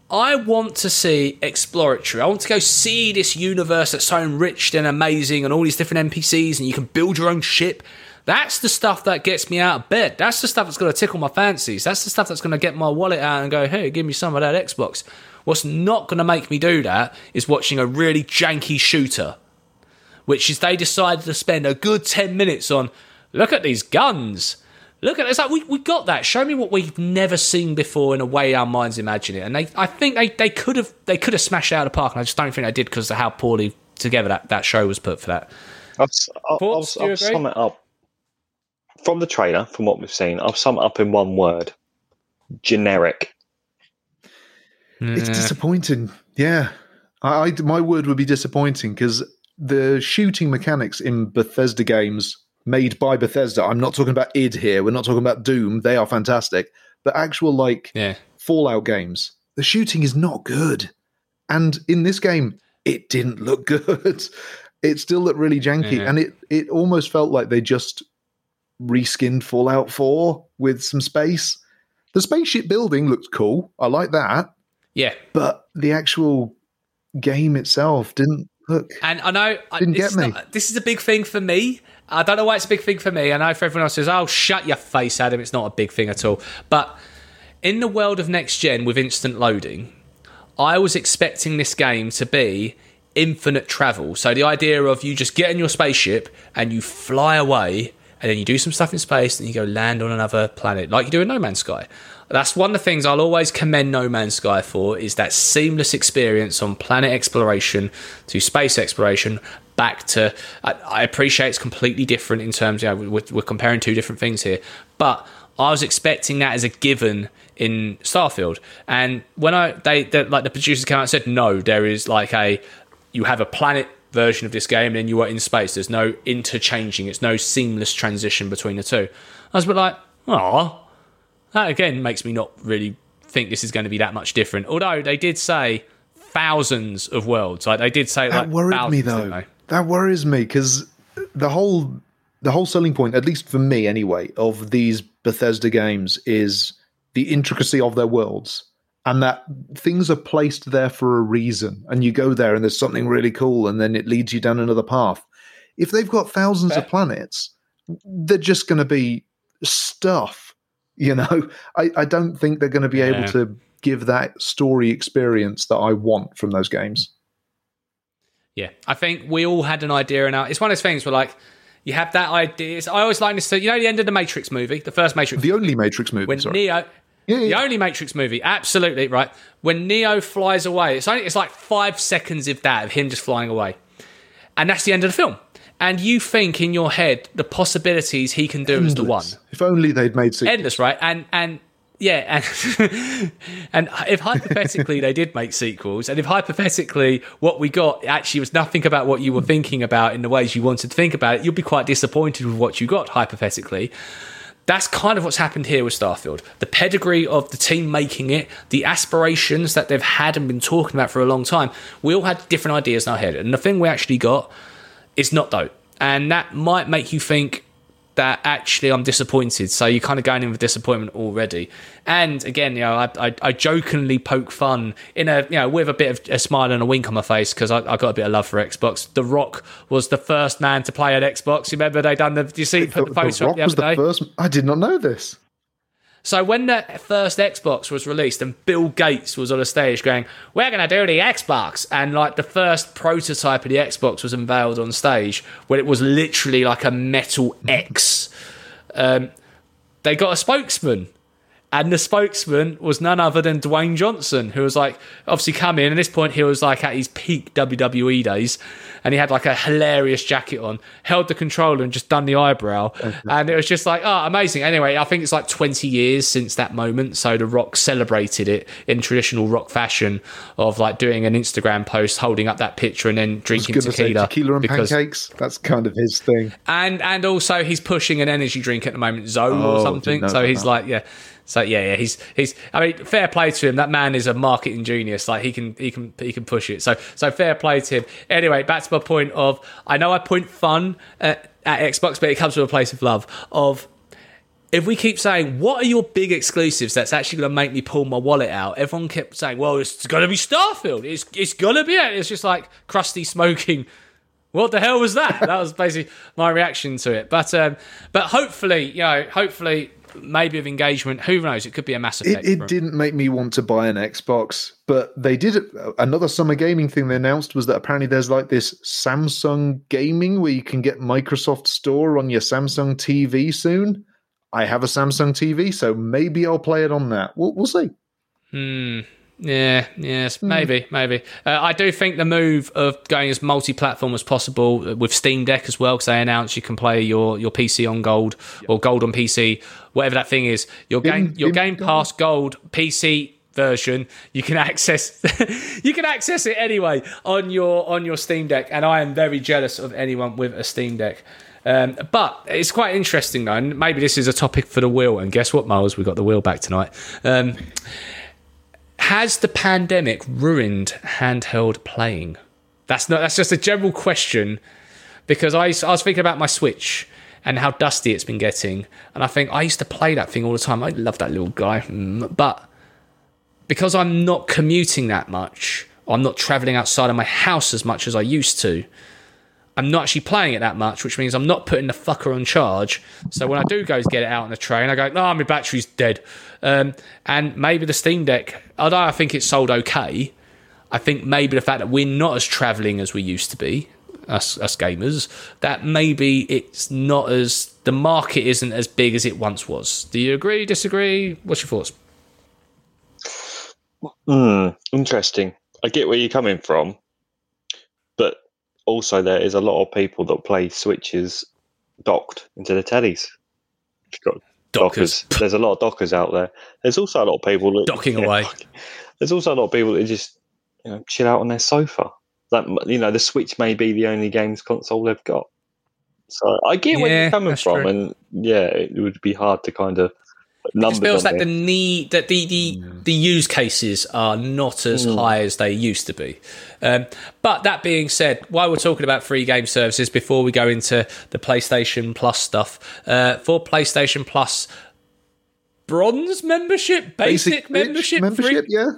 I want to see exploratory. I want to go see this universe that's so enriched and amazing, and all these different NPCs, and you can build your own ship. That's the stuff that gets me out of bed. That's the stuff that's going to tickle my fancies. That's the stuff that's going to get my wallet out and go, hey, give me some of that Xbox. What's not going to make me do that is watching a really janky shooter, which is they decided to spend a good 10 minutes on, look at these guns. Look at it. It's like, we, we got that. Show me what we've never seen before in a way our minds imagine it. And they, I think they, they could have they could have smashed it out of the park, and I just don't think they did because of how poorly together that, that show was put for that. I'll, I'll, Thoughts? I'll, I'll sum it up from the trailer, from what we've seen. I'll sum it up in one word: generic. It's disappointing. Yeah, I, I- my word would be disappointing because the shooting mechanics in Bethesda games made by Bethesda. I'm not talking about id here. We're not talking about Doom. They are fantastic, but actual like Yeah. Fallout games, the shooting is not good. And in this game, it didn't look good. It still looked really janky, Yeah. and it it almost felt like they just reskinned Fallout 4 with some space. The spaceship building looked cool. I like that Yeah. but the actual game itself didn't look. And I know uh, Didn't this get is me. not- this is a big thing for me. I don't know why it's a big thing for me. I know for everyone else says, "Oh, shut your face, Adam." It's not a big thing at all. But in the world of next gen with instant loading, I was expecting this game to be infinite travel. So the idea of you just get in your spaceship and you fly away, and then you do some stuff in space, and you go land on another planet, like you do in No Man's Sky. That's one of the things I'll always commend No Man's Sky for is that seamless experience on planet exploration to space exploration back to. I, I appreciate it's completely different in terms. You know, we're, we're comparing two different things here, but I was expecting that as a given in Starfield. And when I they, they like the producers came out and said no, there is like a you have a planet version of this game and then you are in space. There's no interchanging. It's no seamless transition between the two. I was a bit like, oh, that again makes me not really think this is going to be that much different. Although they did say thousands of worlds. Like they did say That like worried me though. That worries me because the whole the whole selling point, at least for me anyway, of these Bethesda games is the intricacy of their worlds. And that things are placed there for a reason. And you go there and there's something really cool, and then it leads you down another path. If they've got thousands Fair. of planets, they're just going to be stuff. You know, I, I don't think they're going to be able to give that story experience that I want from those games. Yeah, I think we all had an idea, and it's one of those things where like you have that idea. It's- I always like this to you know the end of the Matrix movie, the first Matrix. The only Matrix movie. when sorry. Neo, Yeah, the only Matrix movie, absolutely right. When Neo flies away, it's only it's like five seconds of that of him just flying away, and that's the end of the film. And you think in your head the possibilities he can do as the one If only they'd made sequels. endless, right? And and yeah, and and if hypothetically they did make sequels, and if hypothetically what we got actually was nothing about what you were thinking about in the ways you wanted to think about it, you'd be quite disappointed with what you got hypothetically. That's kind of what's happened here with Starfield. The pedigree of the team making it, the aspirations that they've had and been talking about for a long time. We all had different ideas in our head, and the thing we actually got is not though, And that might make you think that actually I'm disappointed. So you're kind of going in with disappointment already. And again, you know, I, I, I jokingly poke fun in a, you know, with a bit of a smile and a wink on my face because I, I got a bit of love for Xbox. The Rock was the first man to play at Xbox. You remember they done the, do you see, put the The photo up Rock the was other the day? first. I did not know this. So when the first Xbox was released and Bill Gates was on a stage going, "We're going to do the Xbox," and like the first prototype of the Xbox was unveiled on stage, when it was literally like a metal X, um, they got a spokesman. And the spokesman was none other than Dwayne Johnson, who was like obviously come in. At this point, he was like at his peak WWE days, and he had like a hilarious jacket on, held the controller, and just done the eyebrow, and it was just like oh, amazing. Anyway, I think it's like twenty years since that moment, so The Rock celebrated it in traditional rock fashion of like doing an Instagram post, holding up that picture, and then drinking tequila, tequila and because pancakes. That's kind of his thing. and and also he's pushing an energy drink at the moment, Zoe Oh, or something. So he's that. like, yeah. So yeah, yeah, he's he's. I mean, fair play to him. That man is a marketing genius. Like he can he can he can push it. So so fair play to him. Anyway, back to my point of I know I point fun at, at Xbox, but it comes from a place of love. Of if we keep saying, what are your big exclusives that's actually going to make me pull my wallet out? Everyone kept saying, well, it's going to be Starfield. It's, it's going to be it. It's just like crusty smoking. What the hell was that? that was basically my reaction to it. But um, but hopefully, you know, hopefully maybe of engagement. Who knows? It could be a massive. It, it didn't make me want to buy an Xbox, but they did. Another summer gaming thing they announced was that apparently there's like this Samsung gaming where you can get Microsoft Store on your Samsung TV soon. I have a Samsung TV, so maybe I'll play it on that. We'll, we'll see. Hmm. Yeah, yes, mm. maybe, maybe. Uh, I do think the move of going as multi-platform as possible with Steam Deck as well, because they announced you can play your, your PC on Gold yep. or Gold on PC, whatever that thing is. Your game, your Game Pass Gold PC version, you can access, you can access it anyway on your on your Steam Deck, and I am very jealous of anyone with a Steam Deck. Um, but it's quite interesting though, and maybe this is a topic for the wheel. And guess what, Miles? We got the wheel back tonight. Um, has the pandemic ruined handheld playing? That's not. That's just a general question because I, I was thinking about my Switch and how dusty it's been getting, and I think I used to play that thing all the time. I love that little guy, mm, but because I'm not commuting that much, I'm not traveling outside of my house as much as I used to. I'm not actually playing it that much, which means I'm not putting the fucker on charge. So when I do go to get it out on the train, I go, no, my battery's dead. Um, and maybe the Steam Deck, although I think it's sold okay, I think maybe the fact that we're not as traveling as we used to be, us, us gamers, that maybe it's not as, the market isn't as big as it once was. Do you agree, disagree? What's your thoughts? Hmm, interesting. I get where you're coming from also there is a lot of people that play switches docked into the tellies. Got dockers. dockers. There's a lot of dockers out there. There's also a lot of people that, docking yeah, away. There's also a lot of people that just you know chill out on their sofa. That you know the Switch may be the only games console they've got. So I get yeah, where you're coming from, true. and yeah, it would be hard to kind of it feels like the need that the the, mm. the use cases are not as mm. high as they used to be. Um, but that being said, while we're talking about free game services, before we go into the PlayStation Plus stuff, uh, for PlayStation Plus bronze membership, basic, basic membership, membership, yeah.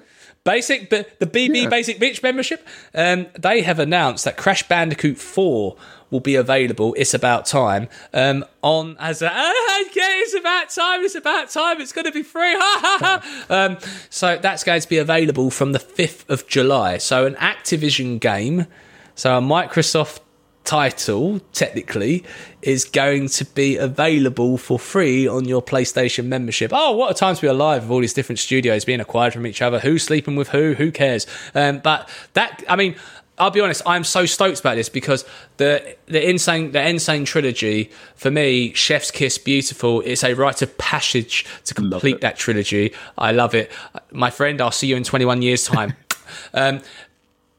Basic, the BB yeah. Basic Bitch membership, um, they have announced that Crash Bandicoot 4 will be available. It's about time. Um, on as a oh, yeah, it's about time. It's about time. It's going to be free. um, so that's going to be available from the fifth of July. So an Activision game. So a Microsoft title technically is going to be available for free on your PlayStation membership. Oh, what a time to be alive with all these different studios being acquired from each other. Who's sleeping with who? Who cares? Um, but that, I mean, I'll be honest, I'm so stoked about this because the the insane the N. Sane trilogy for me, Chef's Kiss, beautiful. It's a rite of passage to complete that trilogy. I love it, my friend. I'll see you in 21 years' time. um,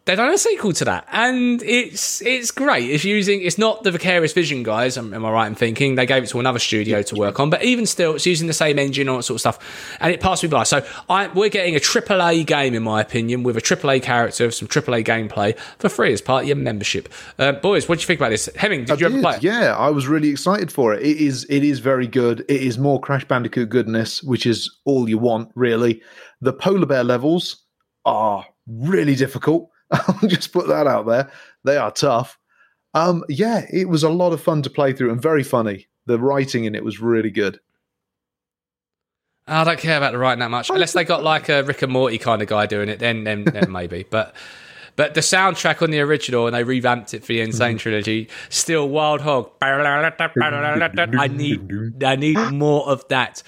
they've done a sequel to that, and it's it's great. It's using it's not the Vicarious Vision guys. Am, am I right in thinking they gave it to another studio to work on? But even still, it's using the same engine, all that sort of stuff, and it passed me by. So I, we're getting a AAA game, in my opinion, with a AAA character, some AAA gameplay for free as part of your membership. Uh, boys, what do you think about this? Hemming, did I you did, ever play? It? Yeah, I was really excited for it. It is it is very good. It is more Crash Bandicoot goodness, which is all you want, really. The polar bear levels are really difficult I'll just put that out there. They are tough. Um, yeah, it was a lot of fun to play through and very funny. The writing in it was really good. I don't care about the writing that much, unless they got like a Rick and Morty kind of guy doing it. Then, then, then maybe. But, but the soundtrack on the original, and they revamped it for the N. Sane trilogy, still Wild Hog. I need, I need more of that.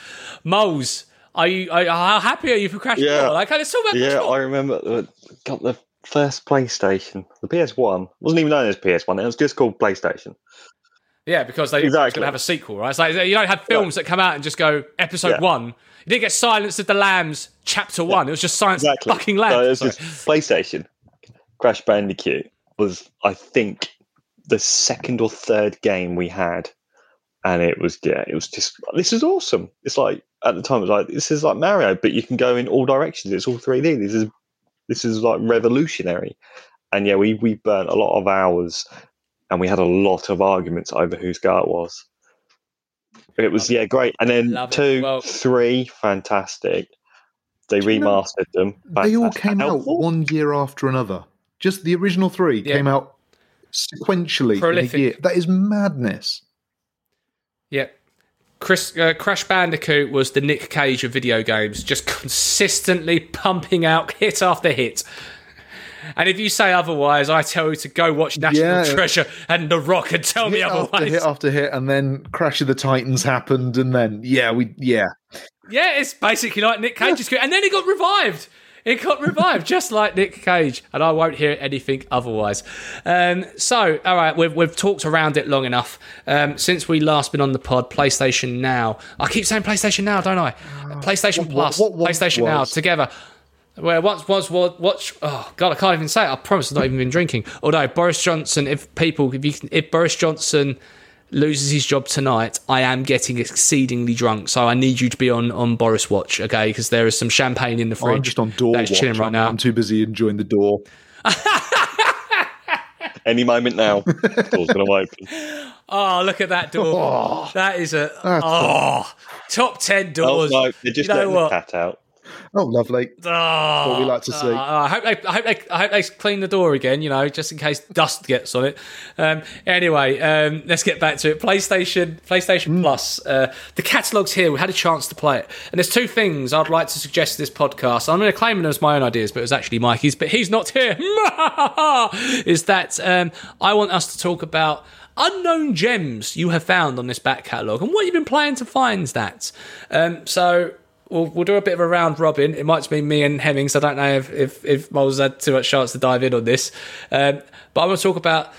Moles, are you? Are, how happy are you for Crash? Yeah, like I saw Yeah, I remember. Got the first PlayStation, the PS1 wasn't even known as PS1. It was just called PlayStation. Yeah, because they exactly. going to have a sequel, right? It's like you don't have films yeah. that come out and just go episode yeah. one. You didn't get Silence of the Lambs chapter yeah. one. It was just Silence exactly. fucking Lambs. It was just PlayStation. Crash Bandicoot was, I think, the second or third game we had, and it was yeah, it was just this is awesome. It's like at the time it was like this is like Mario, but you can go in all directions. It's all 3D. This is this is like revolutionary. And yeah, we we burnt a lot of hours, and we had a lot of arguments over whose go it was. It was yeah, great. And then Love two, Well- three, fantastic. They you know, remastered them. They all came out one year after another. Just the original three Yeah. came out sequentially in a year. That is madness. Yeah. Chris, uh, Crash Bandicoot was the Nick Cage of video games, just consistently pumping out hit after hit. And if you say otherwise, I tell you to go watch National Yeah. Treasure and The Rock and tell me hit after otherwise. hit after hit, and then Crash of the Titans happened, and then yeah, we yeah. Yeah, it's basically like Nick Cage's and then he got revived. It got revived, just like Nick Cage, and I won't hear anything otherwise. Um, so, all right, we've, we've talked around it long enough. Um, since we last been on the pod, PlayStation Now. I keep saying PlayStation Now, don't I? PlayStation Uh, what- Plus, what once PlayStation Now, together. Well, once was what? Watch. Oh God, I can't even say it. I promise, I've not even been drinking. Although Boris Johnson, if people, if you, if Boris Johnson loses his job tonight, I am getting exceedingly drunk. So I need you to be on on Boris watch, okay? Because there is some champagne in the fridge. I'm just on door that's watch. chilling right I'm, now. I'm too busy enjoying the door. Any moment now. Door's going to open. Oh, look at that door. Oh, that is a oh top ten doors. Oh, no, they're just you know letting what? the cat out. Oh, lovely. Oh, what we like to see. oh, I hope they, I hope they, I hope they clean the door again. You know, just in case dust gets on it. Um, anyway, um, let's get back to it. PlayStation, PlayStation Hmm. Plus. Uh, the catalogue's here. We had a chance to play it, and there's two things I'd like to suggest to this podcast. I'm going to claim them as my own ideas, but it was actually Mikey's. But he's not here. Is that um, I want us to talk about unknown gems you have found on this back catalogue and what you've been playing to find that. Um, so we'll, we'll do a bit of a round robin. It might just be me and Hemmings. I don't know if if, if Moles had too much chance to dive in on this, um, but I want to talk about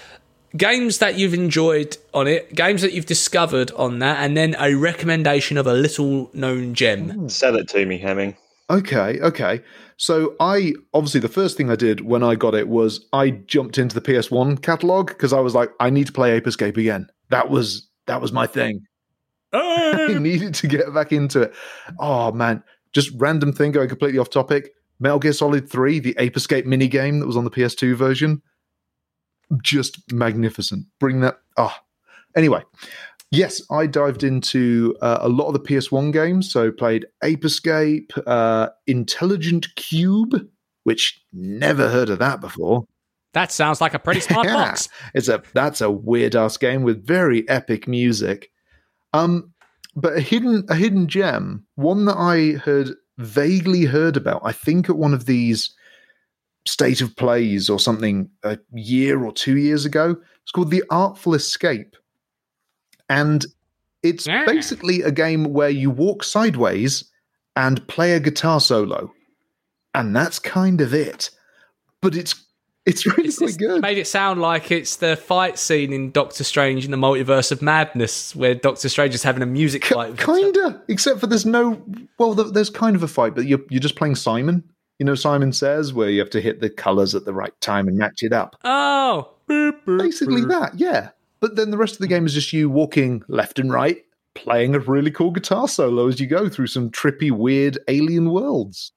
games that you've enjoyed on it, games that you've discovered on that, and then a recommendation of a little known gem. Sell it to me, Hemming. Okay, okay. So I obviously the first thing I did when I got it was I jumped into the PS1 catalog because I was like, I need to play Ape Escape again. That was that was my thing. I needed to get back into it. Oh man, just random thing going completely off topic. Metal Gear Solid 3, the Ape Escape mini game that was on the PS2 version. Just magnificent. Bring that. Ah. Anyway, yes, I dived into uh, a lot of the PS1 games. So played Ape Escape, uh, Intelligent Qube, which never heard of that before. That sounds like a pretty smart Yeah. box. It's a that's a weird ass game with very epic music. Um, but a hidden a hidden gem, one that I had vaguely heard about. I think at one of these state of plays or something a year or two years ago. It's called The Artful Escape, and it's Yeah. basically a game where you walk sideways and play a guitar solo, and that's kind of it. But it's it's really It's quite good. made it sound like it's the fight scene in Doctor Strange in the Multiverse of Madness, where Doctor Strange is having a music fight. Kinda, except for there's no. Well, there's kind of a fight, but you're you're just playing Simon. You know, Simon says where you have to hit the colors at the right time and match it up. Oh, Basically that, yeah. But then the rest of the game is just you walking left and right, playing a really cool guitar solo as you go through some trippy, weird alien worlds.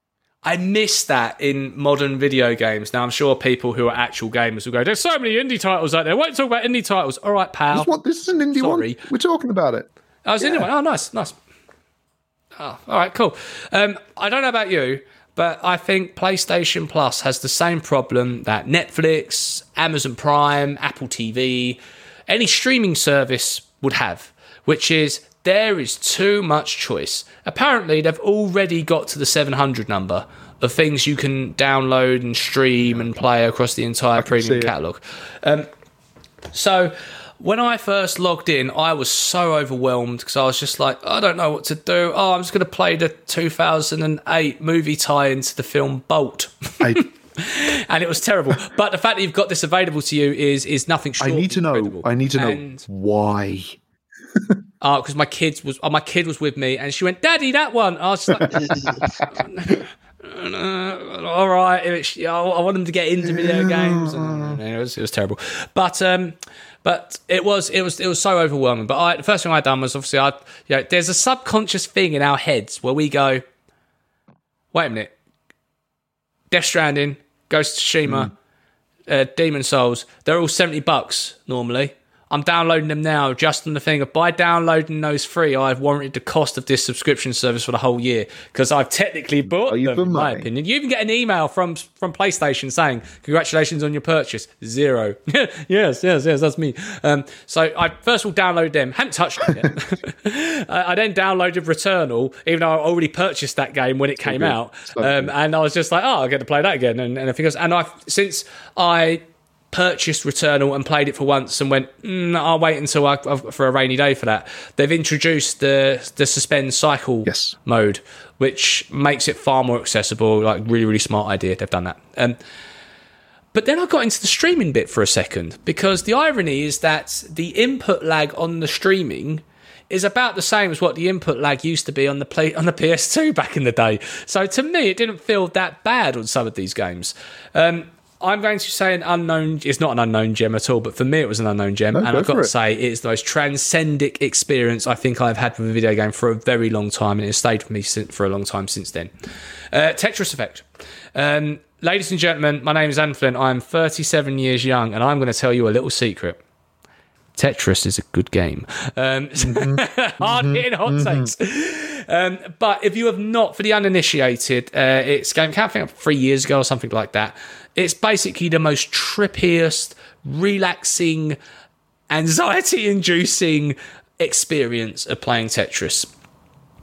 I miss that in modern video games. Now, I'm sure people who are actual gamers will go, there's so many indie titles out there. Why don't talk about indie titles? All right, pal. This, one, this is an indie Sorry. one. We're talking about it. I was in one. Oh, nice, nice. Oh, all right, cool. Um, I don't know about you, but I think PlayStation Plus has the same problem that Netflix, Amazon Prime, Apple TV, any streaming service would have, which is there is too much choice. Apparently, they've already got to the 700 number of things you can download and stream and play across the entire premium catalog. Um, so when I first logged in, I was so overwhelmed because I was just like, I don't know what to do. Oh, I'm just going to play the 2008 movie tie into the film Bolt. I, and it was terrible. but the fact that you've got this available to you is is nothing short. I need to know. incredible. I need to know And- why. because my kids was uh, my kid was with me and she went, "Daddy, that one." I was like, uh, "All right, I I want them to get into video games." And it was it was terrible, but um, but it was it was it was so overwhelming. But I, the first thing I done was obviously I you know there's a subconscious thing in our heads where we go, "Wait a minute, Death Stranding, Ghost of Tsushima." Uh, Demon's Souls, they're all 70 bucks normally. I'm downloading them now just on the thing of by downloading those free, I've warranted the cost of this subscription service for the whole year because I've technically bought you them, in my opinion. You even get an email from from PlayStation saying, Congratulations on your purchase. Zero. yes, yes, yes, that's me. Um, so I first of all download them, haven't touched them yet. I, I then downloaded Returnal, even though I already purchased that game when it came out. Um, and I was just like, oh, I'll get to play that again. And, and I think, and I since I purchased Returnal and played it for once and went, mm, I'll wait until I, I've, for a rainy day for that. They've introduced the the suspend cycle Yes. mode, which makes it far more accessible. Like really, really smart idea. They've done that. Um, but then I got into the streaming bit for a second because the irony is that the input lag on the streaming is about the same as what the input lag used to be on the play on the PS2 back in the day. So to me, it didn't feel that bad on some of these games. Um, I'm going to say an unknown. It's not an unknown gem at all, but for me, it was an unknown gem, and I've got to it. say, it's the most transcendic experience I think I've had with a video game for a very long time, and it's stayed with me since, for a long time since then. Uh, Tetris Effect. Um, ladies and gentlemen, my name is Anne Flynn. I'm 37 years young, and I'm going to tell you a little secret. Tetris is a good game. Um, hard hitting hot takes. Um, but if you have not, for the uninitiated, uh, it's game, I think three years ago or something like that. It's basically the most trippiest, relaxing, anxiety inducing experience of playing Tetris.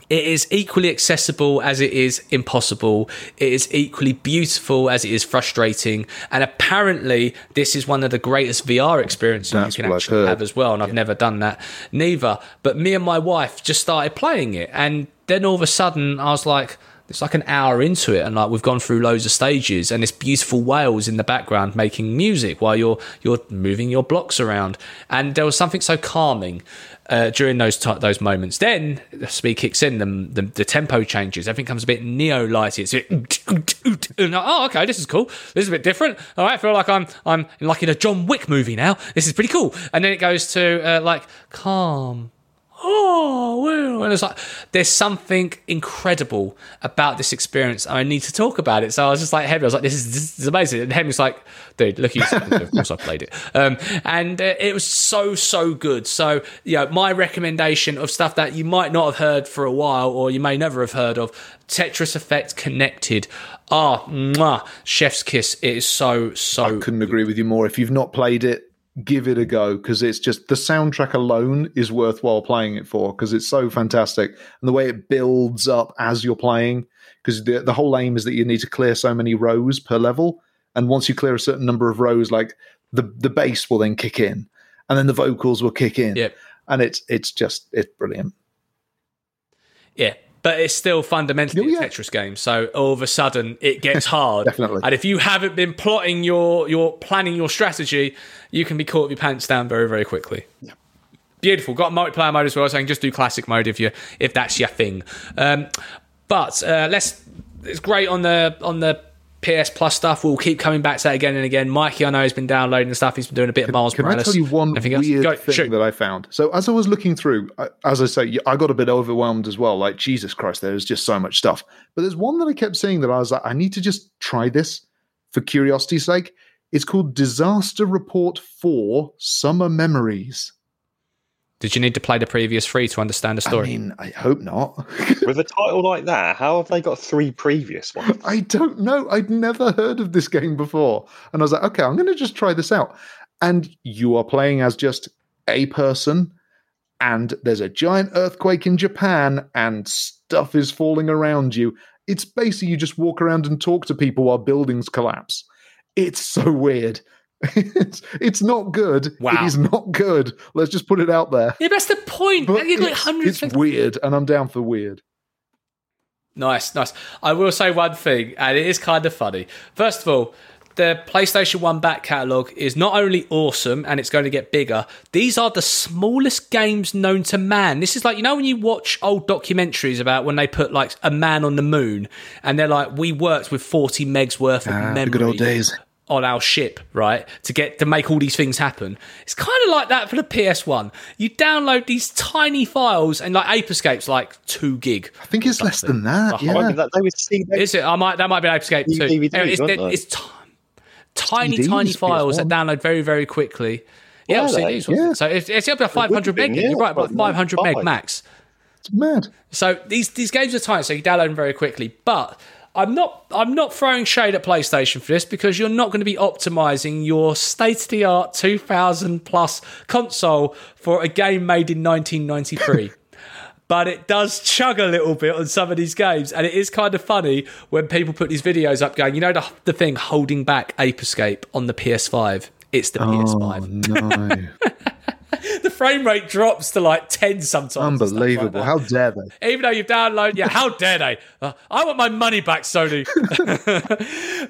It is equally accessible as it is impossible. It is equally beautiful as it is frustrating. And apparently, this is one of the greatest VR experiences That's you can actually have as well. And I've never done that neither. But me and my wife just started playing it. And then all of a sudden, I was like, it's like an hour into it, and like we've gone through loads of stages, and it's beautiful whales in the background making music while you're you're moving your blocks around, and there was something so calming uh, during those t- those moments. Then the speed kicks in, the, the the tempo changes, everything comes a bit neo lighty. It's bit, like, oh okay, this is cool. This is a bit different. All right, I feel like I'm I'm like in a John Wick movie now. This is pretty cool. And then it goes to uh, like calm oh well. And it's like there's something incredible about this experience i need to talk about it. So i was just like henry i was like this is, this is amazing. And henry's like dude look you. Of course i played it. Um, and uh, it was so so good. So you know my recommendation of stuff that you might not have heard for a while or you may never have heard of tetris effect connected. Ah mwah, chef's kiss. It is so so I Couldn't agree with you more. If you've not played it, give it a go because it's just the soundtrack alone is worthwhile playing it for because it's so fantastic. And the way it builds up as you're playing because the the whole aim is that you need to clear so many rows per level. And once you clear a certain number of rows like the the bass will then kick in and then the vocals will kick in. Yep. and it's it's just it's brilliant. Yeah, but it's still fundamentally Oh, yeah. a Tetris game. So all of a sudden it gets hard. Definitely. And if you haven't been plotting your your planning your strategy, you can be caught with your pants down very very quickly. Yeah. Beautiful. Got multiplayer mode as well, so you can just do classic mode if you if that's your thing. Um, but uh, let's. It's great on the on the PS Plus stuff. We'll keep coming back to that again and again. Mikey, I know, has been downloading stuff. He's been doing a bit of Miles Can Morales. I tell you one weird Go, thing shoot. that I found? So as I was looking through, I- as I say, I got a bit overwhelmed as well. Like Jesus Christ, there's just so much stuff. But there's one that I kept seeing that I was like, I need to just try this for curiosity's sake. It's called Disaster Report Four: Summer Memories. Did you need to play the previous three to understand the story? I mean, I hope not. With a title like that, how have they got three previous ones? I don't know. I'd never heard of this game before. And I was like, okay, I'm going to just try this out. And you are playing as just a person, and there's a giant earthquake in Japan, and stuff is falling around you. It's basically you just walk around and talk to people while buildings collapse. It's so weird. It's, it's not good. Wow. It is not good. Let's just put it out there. yeah, that's the point. But You've got it's, hundreds it's weird, and I'm down for weird. Nice, nice. I will say one thing, and it is kind of funny. First of all, the PlayStation 1 back catalogue is not only awesome and it's going to get bigger, these are the smallest games known to man. This is like, you know, when you watch old documentaries about when they put like a man on the moon and they're like, we worked with 40 megs worth of Ah, memory the good old days. On our ship, right? To get to make all these things happen. It's kind of like that for the PS1. You download these tiny files and like Ape Escape's like two gig. I think it's less than that. Oh, the Yeah. I that they would see that Is it? I might. That might be Ape Escape too. DVDs, Anyway, it's, aren't it's ti- tiny, CDs, tiny files that PS1. download very, very quickly. Yeah, Were they? CDs. wasn't? Yeah. So it's, it's up to 500 been, meg. yeah, You're right, about 500 meg max. It's mad. So these these games are tight, so you download them very quickly. But I'm not I'm not throwing shade at PlayStation for this because you're not going to be optimizing your state of the art 2000 plus console for a game made in 1993. But it does chug a little bit on some of these games, and it is kind of funny when people put these videos up going, you know, the, the thing holding back Ape Escape on the PS5. It's the PS5. Oh no! The frame rate drops to like 10 sometimes. and stuff like Unbelievable! How dare they? even though you've downloaded. Yeah, how dare they? Uh, I want my money back, Sony.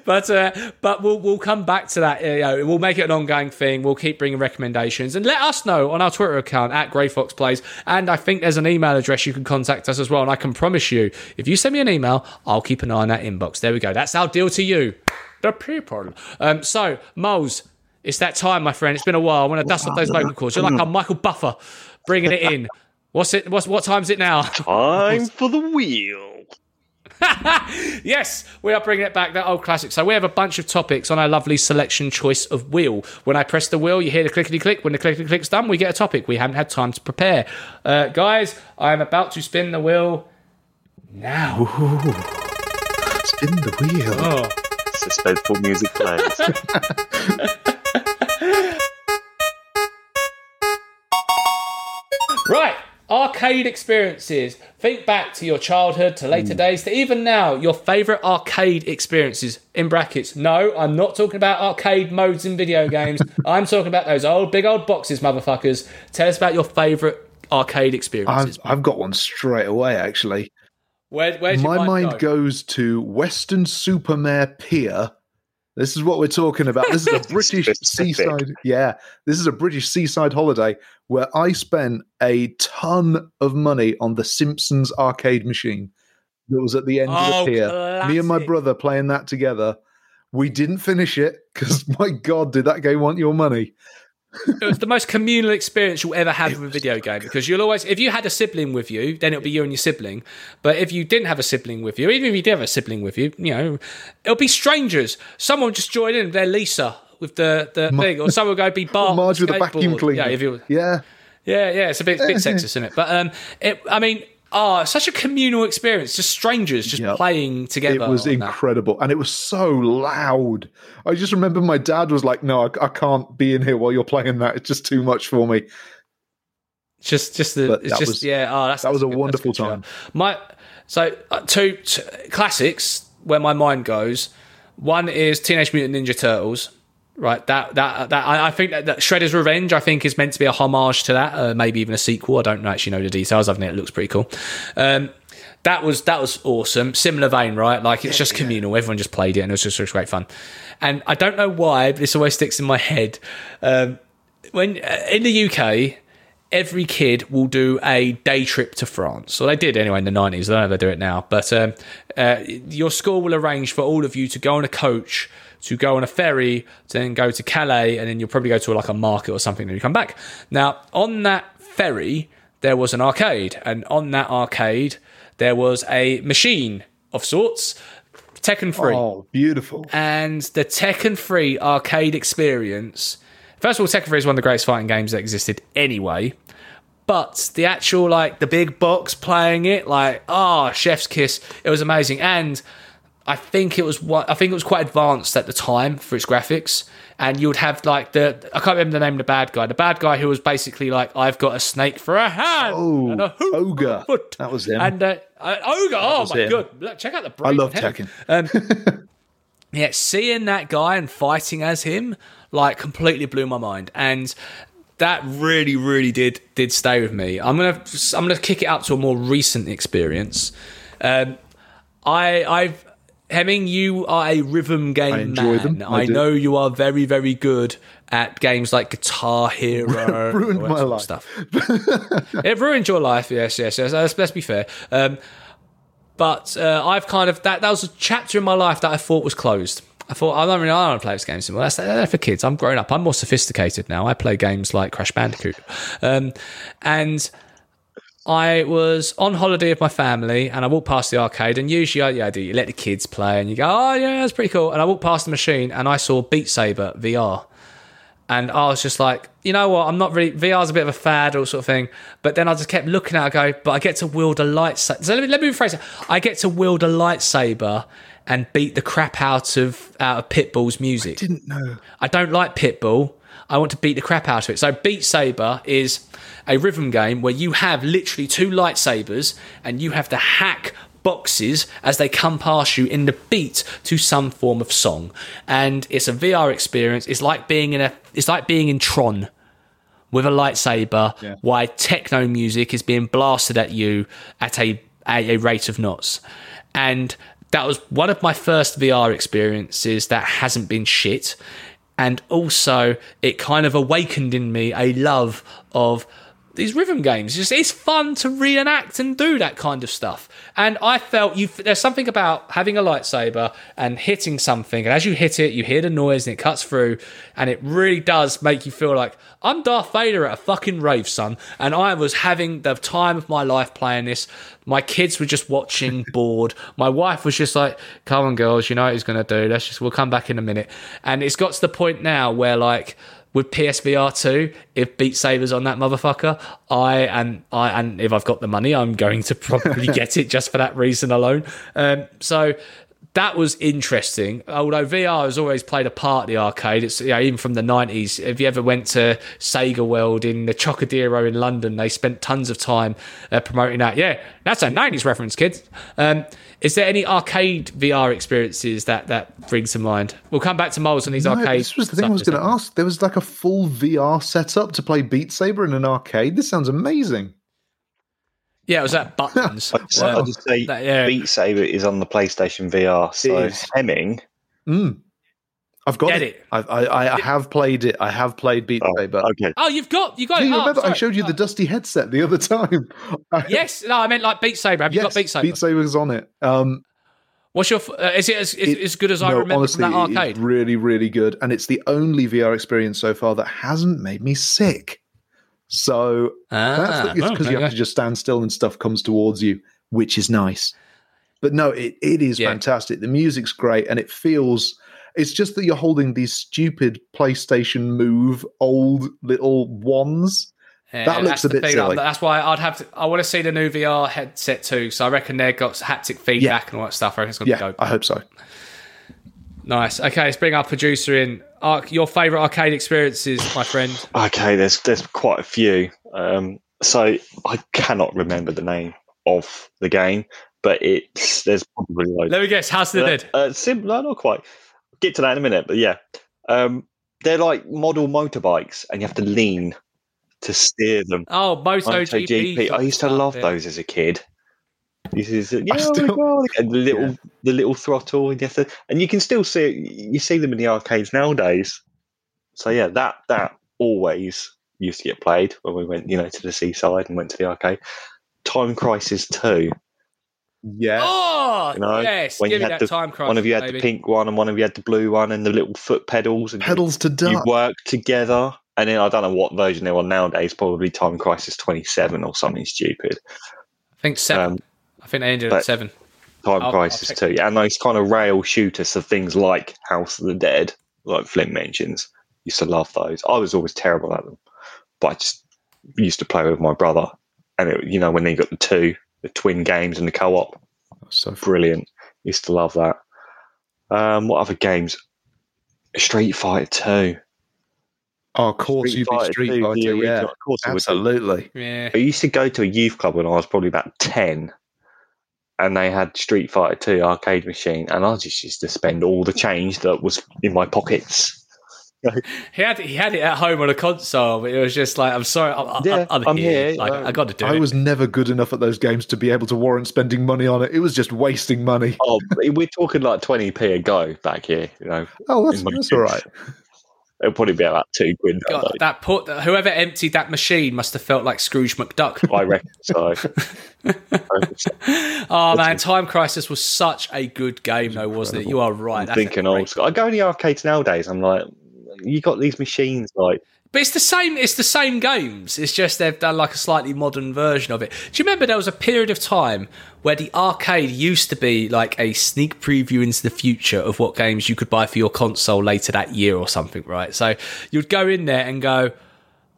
but uh, but we'll we'll come back to that. You know, we'll make it an ongoing thing. We'll keep bringing recommendations and let us know on our Twitter account at Grey Fox Plays. And I think there's an email address you can contact us as well. And I can promise you, if you send me an email, I'll keep an eye on that inbox. There we go. That's our deal to you, the people. Um, so Moles. It's that time, my friend. It's been a while. I want to dust off those vocal cords. You're like a Michael Buffer, bringing it in. What's it? What's what time is it now? Time for the wheel. Yes, we are bringing it back, that old classic. So we have a bunch of topics on our lovely selection choice of wheel. When I press the wheel, you hear the clickety click. When the clickety click's done, we get a topic. We haven't had time to prepare. Uh, guys, I am about to spin the wheel now. Spin the wheel. Oh. Suspenseful music plays. arcade experiences. Think back to your childhood, to later hmm. days, to even now, your favourite arcade experiences. In brackets, no, I'm not talking about arcade modes in video games. I'm talking about those old, big old boxes, motherfuckers. Tell us about your favourite arcade experiences. I've, I've got one straight away, actually. Where, where's your My mind mind go? goes to Weston-super-Mare Pier. This is what we're talking about. This is a British seaside. Yeah, this is a British seaside holiday where I spent a ton of money on the Simpsons arcade machine that was at the end Oh, of the oh, pier. Me and my brother playing that together. We didn't finish it because, my God, did that game want your money? It was the most communal experience you'll ever have with a video game because you'll always, if you had a sibling with you, then it'll be you and your sibling. But if you didn't have a sibling with you, even if you did have a sibling with you, you know, it'll be strangers. Someone just join in. They're Lisa with the, the thing, or someone will go be Bart. Marge with a vacuum cleaner. Yeah, yeah. yeah, yeah, it's a bit, bit sexist, isn't it? But um, it, I mean, oh, such a communal experience, just strangers just Yep. playing together. It was on that. incredible, and it was so loud. I just remember my dad was like, "No, I, I can't be in here while you're playing that. It's just too much for me." Just, just the, But it's just was- yeah. Oh, that's that was a good, wonderful time. show. My so uh, two, t- classics where my mind goes. One is Teenage Mutant Ninja Turtles. Right, that that that I, I think that, that Shredder's Revenge. I think is meant to be a homage to that, uh, maybe even a sequel. I don't actually know the details. I've it. It looks pretty cool. Um, that was that was awesome. Similar vein, right? Like it's just communal. Everyone just played it, and it was just, it was great fun. And I don't know why, but this always sticks in my head. Um, when uh, in the UK, every kid will do a day trip to France. Well, they did anyway in the 90s. I don't know if they do it now. But um, uh, your school will arrange for all of you to go on a coach, to go on a ferry, to then go to Calais, and then you'll probably go to like a market or something and you come back. Now, on that ferry, there was an arcade. And on that arcade, there was a machine of sorts, Tekken 3 Oh, beautiful! and the Tekken 3 arcade experience. First of all, Tekken 3 is one of the greatest fighting games that existed anyway. But the actual, like, the big box playing it, like, ah, chef's kiss. It was amazing. And I think it was what I think it was quite advanced at the time for its graphics. And you would have like the I can't remember the name of the bad guy. The bad guy who was basically like, I've got a snake for a hand Oh, and a hoop ogre. foot. That was him. And uh, uh, ogre. Oh my him. god! Look, check out the. I love. Tekken. Um, yeah, seeing that guy and fighting as him, like, completely blew my mind, and that really, really did did stay with me. I'm gonna I'm gonna kick it up to a more recent experience. Um, I I've Hemming, you are a rhythm game enjoy man. them. I I, know you are very, very good at games like Guitar Hero. Ruined my life. Stuff. it ruined your life. Yes, yes, yes. Let's, let's be fair. Um, but uh, I've kind of that that was a chapter in my life that I thought was closed. I thought I don't really I don't want to play this game anymore. That's they're for kids. I'm grown up. I'm more sophisticated now. I play games like Crash Bandicoot, um, and I was on holiday with my family, and I walked past the arcade. And usually, I, yeah, I do. You let the kids play, and you go, "Oh yeah, that's pretty cool." And I walked past the machine, and I saw Beat Saber VR, And I was just like, you know what? I'm not really VR's a bit of a fad or sort of thing. But then I just kept looking at it, I go, but I get to wield a lightsaber. So let me, let me rephrase it. I get to wield a lightsaber and beat the crap out of out of Pitbull's music. Didn't know. I don't like Pitbull. I want to beat the crap out of it. So Beat Saber is a rhythm game where you have literally two lightsabers and you have to hack boxes as they come past you in the beat to some form of song. And it's a VR experience. It's like being in a it's like being in Tron with a lightsaber Yeah. while techno music is being blasted at you at a, a, a rate of knots. And that was one of my first VR experiences that hasn't been shit. And also, it kind of awakened in me a love of these rhythm games. Just it's fun to reenact and do that kind of stuff. And I felt you there's something about having a lightsaber and hitting something, and as you hit it, you hear the noise and it cuts through, and it really does make you feel like I'm Darth Vader at a fucking rave, son. And I was having the time of my life playing this. My kids were just watching, bored. My wife was just like, "Come on, girls, you know what he's gonna do. Let's just we'll come back in a minute." And it's got to the point now where like with PSVR two, if Beat Saber's on that motherfucker, I and I and if I've got the money, I'm going to probably get it just for that reason alone. Um, so that was interesting. Although VR has always played a part in the arcade. It's you know, even from the nineties. If you ever went to Sega World in the Trocadero in London, they spent tons of time uh, promoting that. Yeah, that's a nineties reference, kids. Um, is there any arcade VR experiences that that brings to mind? We'll come back to Moles and these No, arcade. this was the thing I was going to ask. There was like a full VR setup to play Beat Saber in an arcade. This sounds amazing. Yeah, it was at Buttons. I'd just, I'd just say that- yeah. Beat Saber is on the PlayStation VR. So is. Hemming, Mm. I've got Get it. it. I, I, I have played it. I have played Beat oh, Saber. okay. Oh, you've got you got Do it. you Oh, remember I showed you the dusty headset the other time? Yes, no, I meant like Beat Saber. Have you got yes, Beat Saber? Beat Saber's on it. Um, What's your? f- Uh, is it as, is, It- as good as I remember honestly, from that it's arcade? really, really good, and it's the only VR experience so far that hasn't made me sick. So that's Ah, because well, you have to just stand still and stuff comes towards you, which is nice. But no, it, it is Yeah. fantastic. The music's great, and it feels. It's just that you're holding these stupid PlayStation Move old little wands. Yeah, that looks a bit thing, silly. That's why I'd have to. I want to see the new VR headset too. So I reckon they've got haptic feedback and all that stuff. I reckon it's going to Yeah, go I hope so. nice. Okay, let's bring our producer in. Arc, your favorite arcade experiences, my friend. Okay, there's there's quite a few. Um, so I cannot remember the name of the game, but it's there's probably loads. Let me guess. House of the Dead. Uh, sim- no, not quite. Get to that in a minute, but yeah, um, they're like model motorbikes, and you have to lean to steer them. Oh, Moto, MotoGP. I used to love those as a kid. This is yeah, I oh my God. and the little Yeah. the little throttle, and you to, and you can still see you see them in the arcades nowadays. So yeah, that that always used to get played when we went, you know, to the seaside and went to the arcade. Time Crisis Two. Yeah. Oh, You know, yes. when you Give me had that the- time crisis. one of you had baby. the pink one, and one of you had the blue one, and the little foot pedals, and you- Pedals to you duck. work together. And then I don't know what version they're on nowadays. Probably Time Crisis Twenty Seven or something stupid. I think seven. Um, I think they ended at seven. Time I'll- Crisis I'll too, and those kind of rail shooters, so things like House of the Dead, like Flint mentions. Used to love those. I was always terrible at them, but I just used to play with my brother, and it, you know when they got the two, the twin games and the co-op, So brilliant. Used to love that. Um, what other games? Street Fighter Two. oh, of course you'd be Street 2, Fighter. original. Yeah, Of course absolutely. Yeah. I used to go to a youth club when I was probably about 10 and they had Street Fighter 2 arcade machine and I just used to spend all the change that was in my pockets. He had he had it at home on a console, but it was just like, I'm sorry, I'm, Yeah, I'm, I'm here. here, Like, uh, I got to do I it. I was never good enough at those games to be able to warrant spending money on it. It was just wasting money. Oh, we're talking like 20p a go back here, you know. Oh, that's, that's all right. It'll probably be about two quid, God, that put whoever emptied that machine must have felt like Scrooge McDuck. I reckon. So, oh man, Time Crisis was such a good game, though, wasn't it? You are right. I'm That's thinking old school. I go in the arcades nowadays, I'm like, you got these machines like But it's the same. It's the same games. It's just they've done like a slightly modern version of it. Do you remember there was a period of time where the arcade used to be like a sneak preview into the future of what games you could buy for your console later that year or something, right? So you'd go in there and go,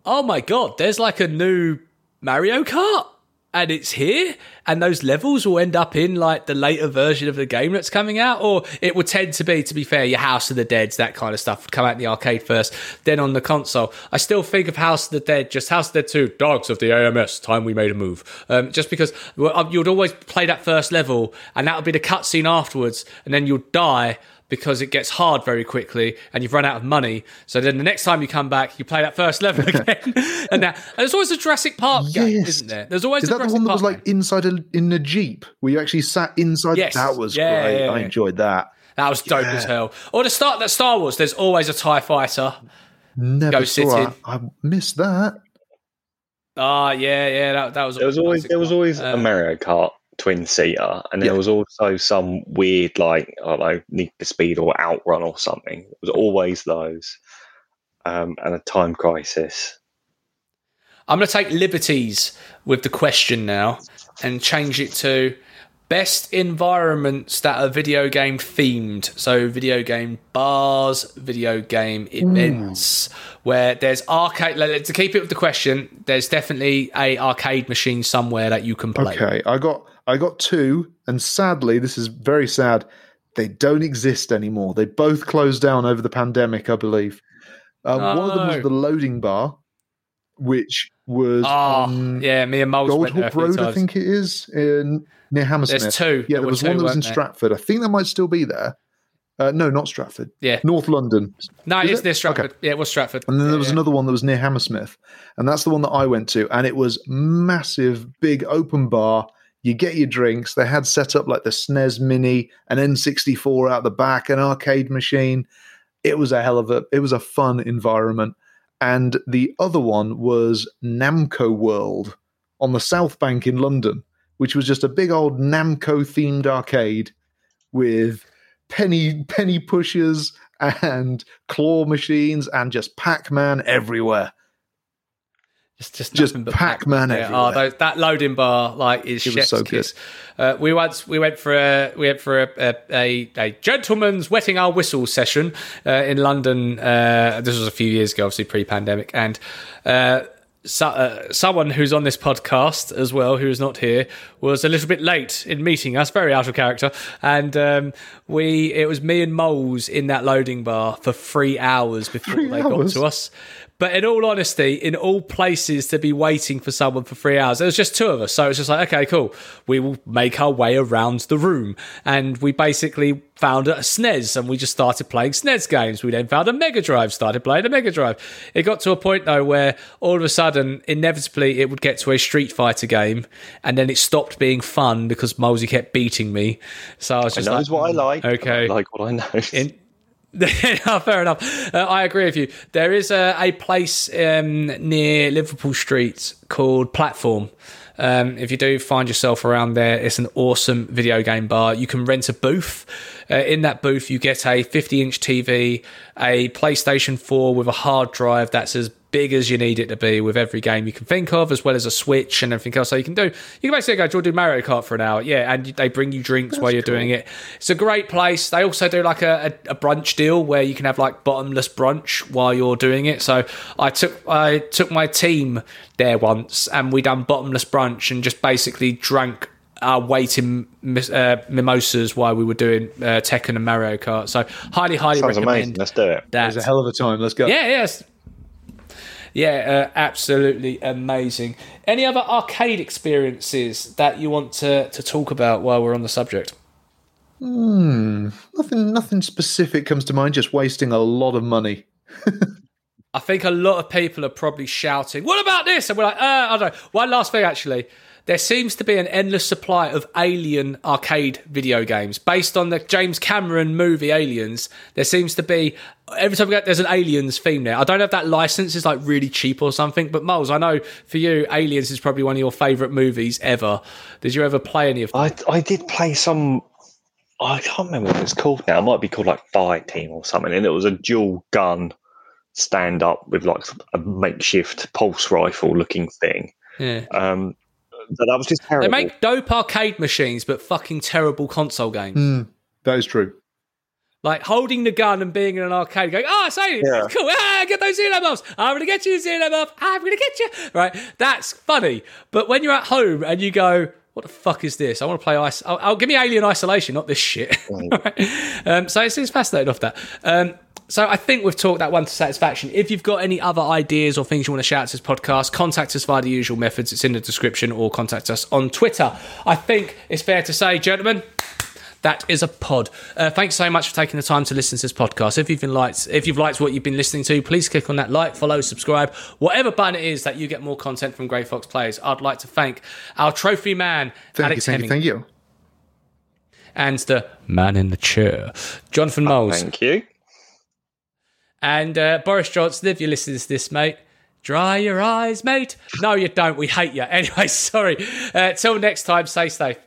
"Oh my god, there's like a new Mario Kart." And it's here and those levels will end up in like the later version of the game that's coming out or it would tend to be to be fair your house of the deads that kind of stuff would come out in the arcade first then on the console. I still think of house of the dead just house of the dead 2 dogs of the ams time we made a move. Um, just because well, you'd always play that first level and that would be the cutscene afterwards and then you'd die because it gets hard very quickly and you've run out of money. So then the next time you come back, you play that first level again. and now and there's always a Jurassic Park Yes. game, isn't there? There's always Is a that the one that Park was like game. inside a, in a jeep where you actually sat inside? Yes. That was Yeah, great. yeah, I yeah. enjoyed that. That was dope as hell. Or the start that Star Wars, there's always a TIE fighter. Never Go sit saw in. it. I missed that. Ah, yeah, yeah, that, that was There was always there was always a Um, Mario Kart twin seater, and there Yeah. was also some weird like I don't know Need for Speed or Outrun or something. It was always those, um, and a Time Crisis. I'm going to take liberties with the question now and change it to best environments that are video game themed. So, video game bars, video game events, where there's arcade. like, To keep it with the question, there's definitely a arcade machine somewhere that you can play. Okay, I got I got two, and sadly, this is very sad. They don't exist anymore. They both closed down over the pandemic, I believe. Um, One of them was Oh. the loading bar, which was on yeah, me and Moles a Road, I think it is, in near Hammersmith. There's two. Yeah, There there was two, one that was in there? Stratford. I think that might still be there. Uh, no, not Stratford. Yeah. North London. No, Is it's it? near Stratford. Okay. Yeah, it was Stratford. And then there was yeah. another one that was near Hammersmith. And that's the one that I went to. And it was massive, big open bar. You get your drinks. They had set up like the SNES Mini, an N64 out the back, an arcade machine. It was a hell of a, it was a fun environment. And the other one was Namco World on the South Bank in London, which was just a big old Namco themed arcade with penny penny pushers and claw machines and just Pac-Man everywhere. Just, just, Just but Pac-Man Yeah, oh, those, that loading bar like is It was so good. Uh, we once we went for a we went for a a, a, a gentleman's wetting our whistle session uh, in London. Uh, this was a few years ago, obviously pre-pandemic, and. Uh, so, uh, someone who's on this podcast as well, who is not here, was a little bit late in meeting us, very out of character, and um, we it was me and Moles in that loading bar for three hours before Three they got to us. But in all honesty, in all places to be waiting for someone for three hours, there was just two of us. So it's just like, okay, cool. We will make our way around the room. And we basically found a SNES and we just started playing SNES games. We then found a Mega Drive, started playing a Mega Drive. It got to a point though where all of a sudden, inevitably, it would get to a Street Fighter game and then it stopped being fun because Mosey kept beating me. So I was I just knows like, what I mm, like. okay. I like what I know. in, no, fair enough. Uh, I agree with you. There is a, a place um, near Liverpool Street called Platform. Um, if you do find yourself around there, it's an awesome video game bar. You can rent a booth. Uh, in that booth, you get a 50 inch TV, a PlayStation 4 with a hard drive that's as big as you need it to be with every game you can think of, as well as a Switch and everything else. So you can do, you can basically go, do you wanna do Mario Kart for an hour? Yeah, and they bring you drinks while you're doing it. It's a great place. They also do like a, a, a brunch deal where you can have like bottomless brunch while you're doing it. So I took I took my team there once and we done bottomless brunch and just basically drank our weight in mis- uh, mimosas while we were doing uh, Tekken and Mario Kart. So highly, highly Sounds recommend amazing. Let's do it. that. It was a hell of a time. Let's go. Yeah, yes. Yeah, uh, absolutely amazing. Any other arcade experiences that you want to, to talk about while we're on the subject? Hmm, Nothing nothing specific comes to mind, just wasting a lot of money. I think a lot of people are probably shouting, What about this? And we're like, uh, I don't know. One last thing, actually. There seems to be an endless supply of alien arcade video games based on the James Cameron movie Aliens. There seems to be every time we get there's an Aliens theme there. I don't know if that license is like really cheap or something, but Moles, I know for you, Aliens is probably one of your favourite movies ever. Did you ever play any of them? I I did play some. I can't remember what it's called now. It might be called like Fire Team or something. And it was a dual gun stand up with like a makeshift pulse rifle looking thing. Yeah. Um, but that was just terrible. They make dope arcade machines, but fucking terrible console games. Mm, that is true. Like holding the gun and being in an arcade, going, "Oh, say Yeah. cool! Ah, get those xenomorphs! I'm gonna get you, xenomorph! I'm gonna get you!" Right? That's funny. But when you're at home and you go, "What the fuck is this? I want to play ice. I'll give me Alien Isolation, not this shit." Right? um, so it's, it's fascinating off that. Um, so I think we've talked that one to satisfaction. If you've got any other ideas or things you want to shout out to this podcast, contact us via the usual methods. It's in the description, or contact us on Twitter. I think it's fair to say, gentlemen, that is a pod. Uh, thanks so much for taking the time to listen to this podcast. If you've been liked, if you've liked what you've been listening to, please click on that like, follow, subscribe, whatever button it is that you get more content from Grey Fox Players. I'd like to thank our trophy man, Thank Alex you, thank Hemming, you, thank you. and the man in the chair, Jonathan Moles, Thank you. And uh, Boris Johnson. If you're listening to this, mate. Dry your eyes, mate. No, you don't. We hate you. Anyway, sorry. Uh, till next time, stay safe.